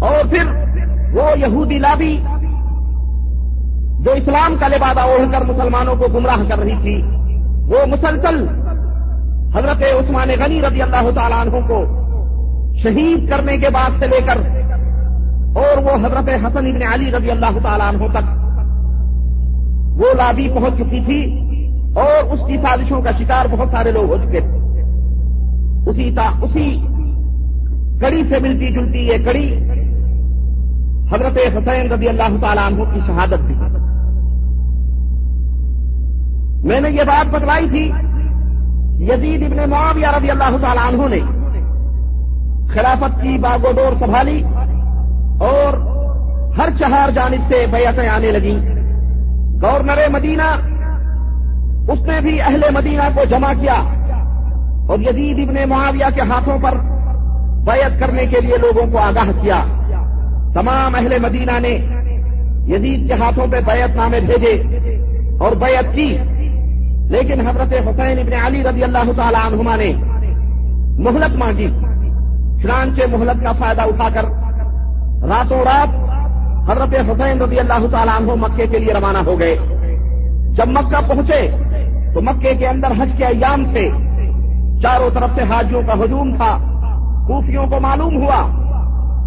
اور پھر وہ یہودی لابی جو اسلام کا لبادہ اوڑھ کر مسلمانوں کو گمراہ کر رہی تھی، وہ مسلسل حضرت عثمان غنی رضی اللہ تعالیٰ عنہ کو شہید کرنے کے بعد سے لے کر اور وہ حضرت حسن ابن علی رضی اللہ تعالیٰ عنہ تک وہ لابی پہنچ چکی تھی اور اس کی سازشوں کا شکار بہت سارے لوگ ہو چکے تھے۔ اسی تا اسی کڑی سے ملتی جلتی یہ کڑی حضرت حسین رضی اللہ تعالیٰ عنہ کی شہادت بھی میں نے یہ بات بتلائی تھی، یزید ابن معاویہ رضی اللہ تعالیٰ عنہ نے خلافت کی باغ ڈور سنبھالی اور ہر چہار جانب سے بیعتیں آنے لگی گورنر مدینہ، اس نے بھی اہل مدینہ کو جمع کیا اور یزید ابن معاویہ کے ہاتھوں پر بیعت کرنے کے لیے لوگوں کو آگاہ کیا۔ تمام اہل مدینہ نے یزید کے ہاتھوں پہ بیعت نامے بھیجے اور بیعت کی۔ لیکن حضرت حسین ابن علی رضی اللہ تعالی عنہما نے مہلت مانگی۔ چنانچہ مہلت کا فائدہ اٹھا کر راتوں رات حضرت حسین رضی اللہ تعالیٰ عنہ مکے کے لیے روانہ ہو گئے۔ جب مکہ پہنچے تو مکے کے اندر حج کے ایام سے چاروں طرف سے حاجیوں کا ہجوم تھا۔ کوفیوں کو معلوم ہوا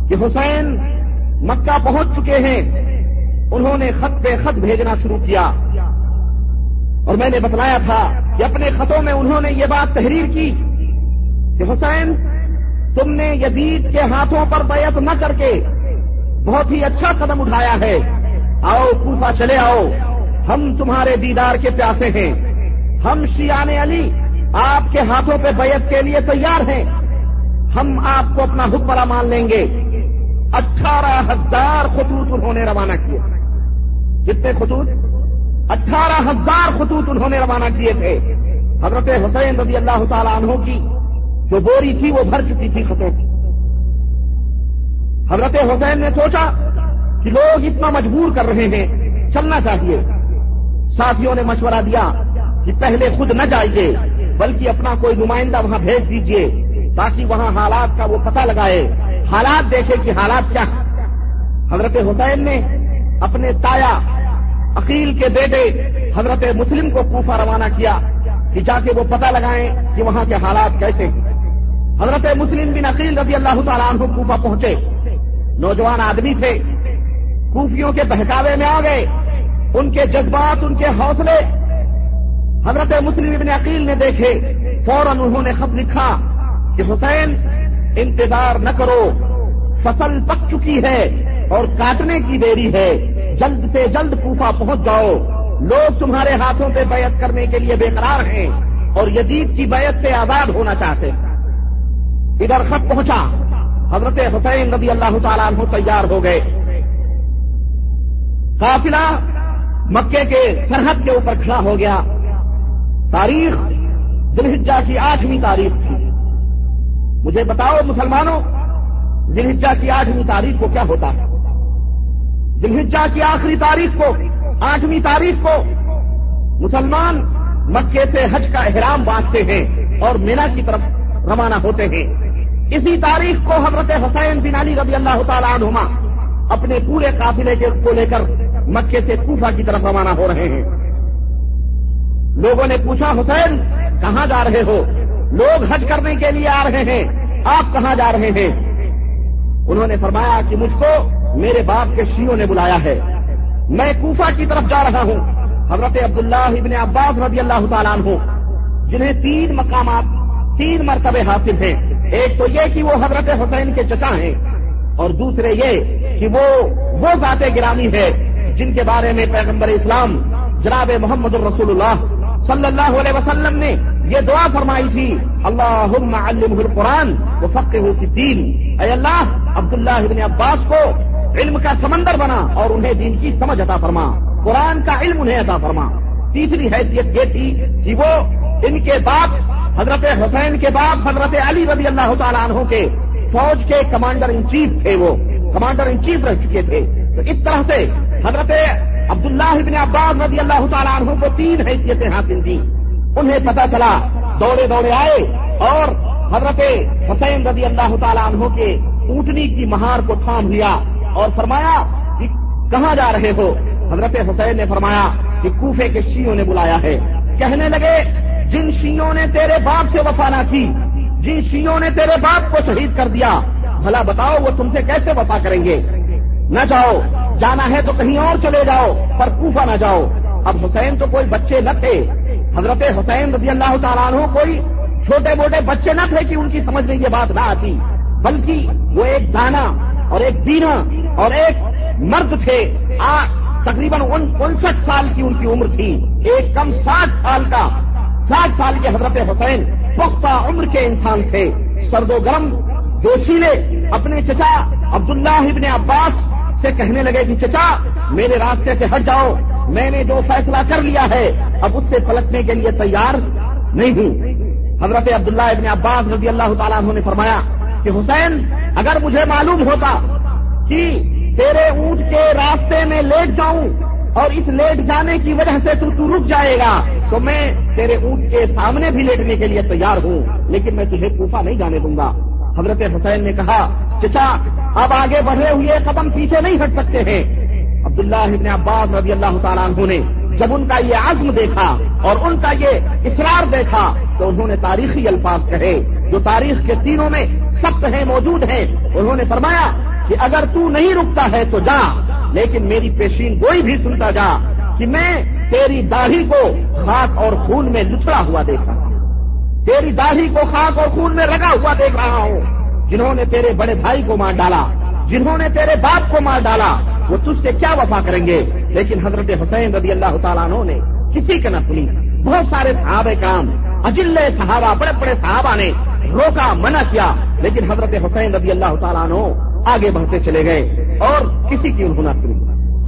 کہ حسین مکہ پہنچ چکے ہیں۔ انہوں نے خط پہ خط بھیجنا شروع کیا۔ اور میں نے بتلایا تھا کہ اپنے خطوں میں انہوں نے یہ بات تحریر کی کہ حسین تم نے یزید کے ہاتھوں پر بیعت نہ کر کے بہت ہی اچھا قدم اٹھایا ہے۔ آؤ، کوفہ چلے آؤ۔ ہم تمہارے دیدار کے پیاسے ہیں۔ ہم شیان علی آپ کے ہاتھوں پہ بیعت کے لیے تیار ہیں۔ ہم آپ کو اپنا حکمرہ مان لیں گے۔ اٹھارہ ہزار خطوط انہوں نے روانہ کیے۔ جتنے خطوط؟ اٹھارہ ہزار خطوط انہوں نے روانہ کیے تھے۔ حضرت حسین رضی اللہ تعالیٰ عنہ کی جو بوری تھی وہ بھر چکی تھی خطوں کی۔ حضرت حسین نے سوچا کہ لوگ اتنا مجبور کر رہے ہیں، چلنا چاہیے۔ ساتھیوں نے مشورہ دیا کہ پہلے خود نہ جائیے، بلکہ اپنا کوئی نمائندہ وہاں بھیج دیجیے، تاکہ وہاں حالات کا وہ پتہ لگائے۔ حالات دیکھے کہ حالات کیا حضرت حسین نے اپنے تایا، عقیل کے بیٹے حضرت مسلم کو کوفہ روانہ کیا کہ جا کے وہ پتہ لگائیں کہ وہاں کے حالات کیسے ہیں۔ حضرت مسلم بن عقیل رضی اللہ تعالیٰ عنہ کوفہ پہنچے۔ نوجوان آدمی تھے۔ کوفیوں کے بہکاوے میں آ گئے۔ ان کے جذبات، ان کے حوصلے۔ حضرت مسلم ابن عقیل نے دیکھے۔ فوراً انہوں نے خط لکھا کہ حسین، انتظار نہ کرو۔ فصل پک چکی ہے اور کاٹنے کی دیری ہے۔ جلد سے جلد کوفہ پہنچ جاؤ۔ لوگ تمہارے ہاتھوں پہ بیعت کرنے کے لیے بے قرار ہیں اور یزید کی بیعت سے آزاد ہونا چاہتے ہیں۔ ادھر خط پہنچا۔ حضرت حسین رضی اللہ تعالیٰ عنہ تیار ہو گئے۔ قافلہ مکے کے سرحد کے اوپر کھڑا ہو گیا۔ تاریخ دلحجہ کی آٹھویں تاریخ تھی۔ مجھے بتاؤ مسلمانوں دلحجہ کی آٹھویں تاریخ کو کیا ہوتا ہے؟ دلحجہ کی آخری تاریخ کو، آٹھویں تاریخ کو۔ مسلمان مکے سے حج کا احرام باندھتے ہیں اور مینا کی طرف روانہ ہوتے ہیں۔ اسی تاریخ کو حضرت حسین بن علی رضی اللہ تعالی عنہما اپنے پورے قافلے کو لے کر مکے سے کوفہ کی طرف روانہ ہو رہے ہیں۔ لوگوں نے پوچھا، حسین، کہاں جا رہے ہو؟ لوگ حج کرنے کے لیے آ رہے ہیں، آپ کہاں جا رہے ہیں؟ انہوں نے فرمایا کہ مجھ کو میرے باپ کے شیوں نے بلایا ہے۔ میں کوفہ کی طرف جا رہا ہوں۔ حضرت عبداللہ ابن عباس رضی اللہ تعالیٰ عنہ، جنہیں تین مقامات تین مرتبے حاصل ہیں۔ ایک تو یہ کہ وہ حضرت حسین کے چچا ہیں۔ اور دوسرے یہ کہ وہ وہ ذات گرامی ہے جن کے بارے میں پیغمبر اسلام جناب محمد الرسول اللہ صلی اللہ علیہ وسلم نے یہ دعا فرمائی تھی۔ اللہ علم القرآن وہ فقر ہو دین اے اللہ، عبداللہ ابن عباس کو علم کا سمندر بنا اور انہیں دین کی سمجھ عطا فرما۔ قرآن کا علم انہیں عطا فرما۔ تیسری حیثیت یہ تھی کہ وہ ان کے باپ حضرت حسین کے بعد حضرت علی رضی اللہ تعالیٰ عنہ کے فوج کے کمانڈر ان چیف تھے وہ، کمانڈر ان چیف رہ چکے تھے۔ تو اس طرح سے حضرت عبداللہ ابن عباس رضی اللہ تعالیٰ عنہ کو تین حیثیتیں حاصل تھیں۔ انہیں پتا چلا، دوڑے دوڑے آئے اور حضرت حسین رضی اللہ تعالیٰ عنہ کے اونٹنی کی مہار کو تھام لیا اور فرمایا کہ کہاں جا رہے ہو؟ حضرت حسین نے فرمایا کہ کوفے کے شیوں نے بلایا ہے۔ کہنے لگے جن شیوں نے تیرے باپ سے وفا نہ کی، جن شیوں نے تیرے باپ کو شہید کر دیا، بھلا بتاؤ وہ تم سے کیسے وفا کریں گے؟ نہ جاؤ، جانا ہے تو کہیں اور چلے جاؤ، پر کوفہ نہ جاؤ۔ اب حسین تو کوئی بچے نہ تھے۔ حضرت حسین رضی اللہ تعالیٰ عنہ کوئی چھوٹے موٹے بچے نہ تھے کہ ان کی سمجھ میں یہ بات نہ آتی۔ بلکہ وہ ایک دانا اور ایک بینا اور ایک مرد تھے۔ تقریباً انسٹھ سال کی ان کی عمر تھی۔ ایک کم ساٹھ سال کا۔ ساٹھ سال کے حضرت حسین پختہ عمر کے انسان تھے۔ سرد و گرم جوشیلے اپنے چچا عبداللہ ابن عباس سے کہنے لگے کہ چچا، میرے راستے سے ہٹ جاؤ، میں نے جو فیصلہ کر لیا ہے، اب اس سے پلٹنے کے لیے تیار نہیں ہوں۔ حضرت عبداللہ ابن عباس رضی اللہ تعالیٰ عنہ نے فرمایا کہ حسین، اگر مجھے معلوم ہوتا کہ تیرے اونٹ کے راستے میں لیٹ جاؤں اور اس لیٹ جانے کی وجہ سے تو تو رک جائے گا تو میں تیرے اونٹ کے سامنے بھی لیٹنے کے لیے تیار ہوں، لیکن میں تجھے کوفہ نہیں جانے دوں گا۔ حضرت حسین نے کہا، چچا، اب آگے بڑھے ہوئے قدم پیچھے نہیں ہٹ سکتے ہیں۔ عبداللہ ابن عباس رضی اللہ تعالیٰ عنہ نے جب ان کا یہ عزم دیکھا اور ان کا یہ اصرار دیکھا، تو انہوں نے تاریخی الفاظ کہے۔ جو تاریخ کے سینوں میں سخت ہیں، موجود ہیں۔ انہوں نے فرمایا کہ اگر تو نہیں رکتا ہے تو جا، لیکن میری پیشین گوئی بھی سنتا جا کہ میں تیری داڑھی کو خاک اور خون میں لچڑا ہوا دیکھ رہا ہوں۔ تیری داڑھی کو خاک اور خون میں رگا ہوا دیکھ رہا ہوں۔ جنہوں نے تیرے بڑے بھائی کو مار ڈالا، جنہوں نے تیرے باپ کو مار ڈالا، وہ تجھ سے کیا وفا کریں گے؟ لیکن حضرت حسین رضی اللہ تعالیٰ عنہ نے کسی کا نہ سنی۔ بہت سارے صحابہ کام اجل صحابہ، بڑے بڑے صحابہ نے روکا، منع کیا۔ لیکن حضرت حسین رضی اللہ تعالیٰ عنہ آگے بڑھتے چلے گئے اور کسی کی انہوں نہ سنی۔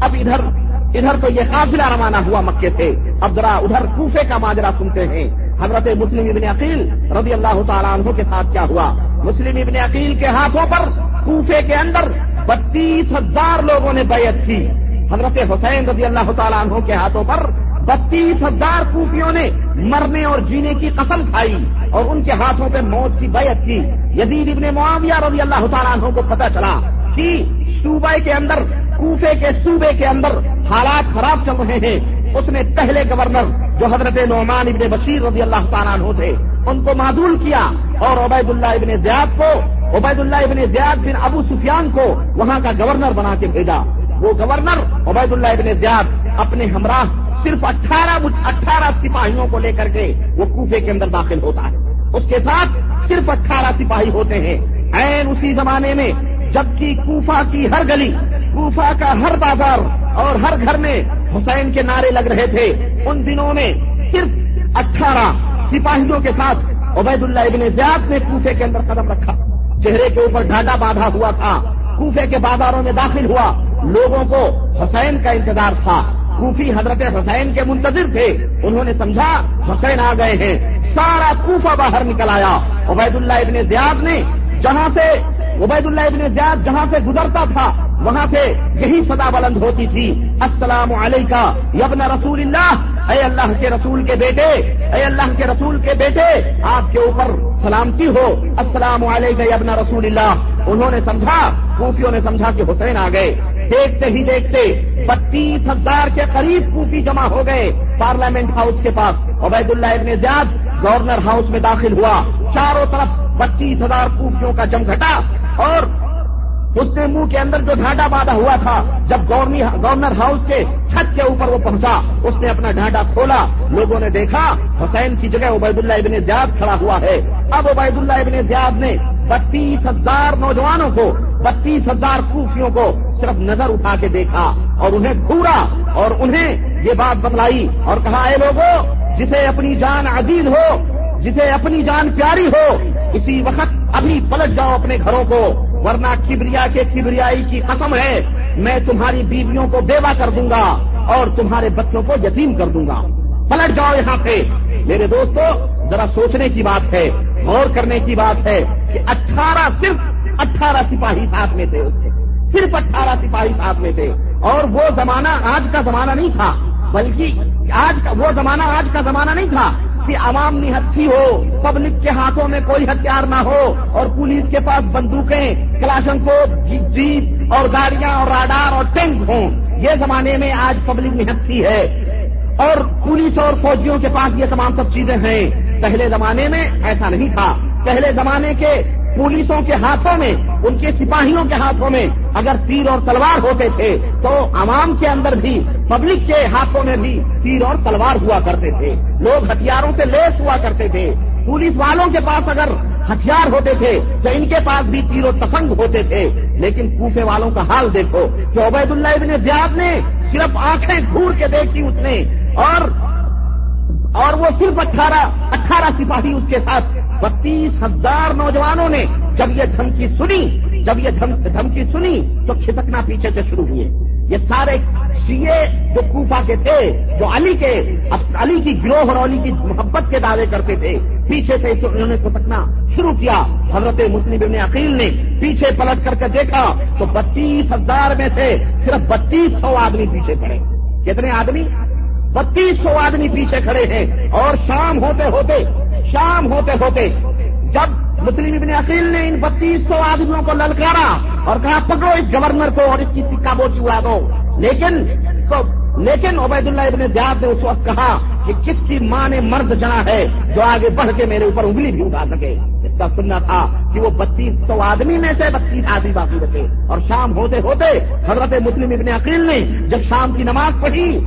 اب ادھر ادھر تو یہ قافلہ روانہ ہوا مکے سے۔ اب ذرا ادھر کوفے کا ماجرا سنتے ہیں۔ حضرت مسلم ابن عقیل رضی اللہ تعالیٰ عنہ کے ساتھ کیا ہوا؟ مسلم ابن عقیل کے ہاتھوں پر کوفے کے اندر بتیس ہزار لوگوں نے بیعت کی۔ حضرت حسین رضی اللہ تعالیٰ عنہ کے ہاتھوں پر بتیس ہزار کوفیوں نے مرنے اور جینے کی قسم کھائی اور ان کے ہاتھوں پہ موت کی بیعت کی۔ یزید ابن معاویہ رضی اللہ تعالیٰ عنہ کو پتہ چلا کہ صوبے کے اندر کوفے کے صوبے کے اندر حالات خراب چل رہے ہیں۔ اس نے پہلے گورنر جو حضرت نعمان ابن بشیر رضی اللہ تعالیٰ عنہ تھے، ان کو معدول کیا اور عبید اللہ ابن زیاد کو عبید اللہ ابن زیاد بن ابو سفیان کو وہاں کا گورنر بنا کے بھیجا۔ وہ گورنر عبید اللہ ابن زیاد اپنے ہمراہ صرف اٹھارہ اٹھارہ سپاہیوں کو لے کر کے وہ کوفے کے اندر داخل ہوتا ہے۔ اس کے ساتھ صرف اٹھارہ سپاہی ہوتے ہیں۔ این اسی زمانے میں جبکہ کوفہ کی ہر گلی، کوفہ کا ہر بازار اور ہر گھر میں حسین کے نعرے لگ رہے تھے۔ ان دنوں میں صرف اٹھارہ سپاہیوں کے ساتھ عبید اللہ ابن زیاد نے کوفے کے اندر قدم رکھا۔ چہرے کے اوپر ڈھاڈا باندھا ہوا تھا۔ کوفے کے بازاروں میں داخل ہوا۔ لوگوں کو حسین کا انتظار تھا۔ کوفی حضرت حسین کے منتظر تھے۔ انہوں نے سمجھا، حسین آ گئے ہیں۔ سارا کوفہ باہر نکل آیا۔ عبید اللہ ابن زیاد نے جہاں سے عبید اللہ ابن زیاد جہاں سے گزرتا تھا، وہاں سے یہی صدا بلند ہوتی تھی۔ السلام علیکم یبن رسول اللہ اے اللہ کے رسول کے بیٹے، اے اللہ کے رسول کے بیٹے، آپ کے اوپر سلامتی ہو۔ السلام علیکم یبن رسول اللہ انہوں نے سمجھا، کوفیوں نے سمجھا کہ حسین آ گئے۔ دیکھتے ہی دیکھتے بتیس ہزار کے قریب کوفی جمع ہو گئے پارلیمنٹ ہاؤس کے پاس۔ عبید اللہ ابن زیاد گورنر ہاؤس میں داخل ہوا۔ چاروں طرف پچیس ہزار کوفیوں کا جمگھٹا اور اس نے منہ کے اندر جو ڈھانڈا باندھا ہوا تھا، جب گورنر ہاؤس کے چھت کے اوپر وہ پہنچا، اس نے اپنا ڈھانڈا کھولا۔ لوگوں نے دیکھا، حسین کی جگہ عبید اللہ ابن زیاد کھڑا ہوا ہے۔ اب عبید اللہ ابن زیاد نے بتیس ہزار نوجوانوں کو، بتیس ہزار کوفیوں کو صرف نظر اٹھا کے دیکھا اور انہیں گھورا اور انہیں یہ بات بتلائی اور کہا، اے لوگوں، جسے اپنی جان عزیز ہو جسے اپنی جان پیاری ہو، اسی وقت ابھی پلٹ جاؤ اپنے گھروں کو، ورنہ کبریا کے کبریائی کی قسم ہے، میں تمہاری بیویوں کو بیوہ کر دوں گا اور تمہارے بچوں کو یتیم کر دوں گا۔ پلٹ جاؤ یہاں سے۔ میرے دوستو، ذرا سوچنے کی بات ہے، غور کرنے کی بات ہے کہ اٹھارہ صرف اٹھارہ سپاہی ساتھ میں تھے صرف اٹھارہ سپاہی ساتھ میں تھے۔ اور وہ زمانہ آج کا زمانہ نہیں تھا، بلکہ آج کا وہ زمانہ آج کا زمانہ نہیں تھا کہ عوام نہتھی ہو، پبلک کے ہاتھوں میں کوئی ہتھیار نہ ہو اور پولیس کے پاس بندوقیں، کلاشن کو جیپ اور گاڑیاں اور راڈار اور ٹینک ہوں۔ یہ زمانے میں آج پبلک نہتھی ہے۔ اور پولیس اور فوجیوں کے پاس یہ تمام سب چیزیں ہیں۔ پہلے زمانے میں ایسا نہیں تھا۔ پہلے زمانے کے پولیسوں کے ہاتھوں میں، ان کے سپاہیوں کے ہاتھوں میں اگر تیر اور تلوار ہوتے تھے، تو عوام کے اندر بھی، پبلک کے ہاتھوں میں بھی تیر اور تلوار ہوا کرتے تھے۔ لوگ ہتھیاروں سے لیس ہوا کرتے تھے۔ پولیس والوں کے پاس اگر ہتھیار ہوتے تھے، تو ان کے پاس بھی تیر و تفنگ ہوتے تھے۔ لیکن کوفے والوں کا حال دیکھو، کہ عبید اللہ ابن زیاد نے صرف آنکھیں گھور کے دیکھی اس نے، اور اور وہ صرف اٹھارہ اٹھارہ سپاہی اس کے ساتھ بتیس ہزار نوجوانوں نے جب یہ دھمکی سنی، جب یہ دھمکی سنی تو کھسکنا پیچھے سے شروع ہوئے۔ یہ سارے شیے جو کوفا کے تھے، جو علی کے، علی کی گروہ اور علی کی محبت کے دعوے کرتے تھے، پیچھے سے انہوں نے کھسکنا شروع کیا۔ حضرت مسلم ابن عقیل نے پیچھے پلٹ کر کے دیکھا تو بتیس ہزار میں سے صرف بتیس سو آدمی پیچھے پڑے۔ کتنے آدمی؟ بتیس سو آدمی پیچھے کھڑے ہیں اور شام ہوتے ہوتے شام ہوتے ہوتے جب مسلم ابن عقیل نے ان بتیس سو آدمیوں کو للکارا اور کہا، پکڑو اس گورنر کو اور اس کی سکا بوٹی اڑا دو. لیکن لیکن عبید اللہ ابن زیاد نے اس وقت کہا کہ کس کی ماں نے مرد جنا ہے جو آگے بڑھ کے میرے اوپر انگلی بھی اٹھا سکے؟ اس کا سننا تھا کہ وہ بتیس سو آدمی میں سے بتیس آدمی باقی بچے اور شام ہوتے ہوتے حضرت مسلم ابن عقیل نے جب شام کی نماز پڑھی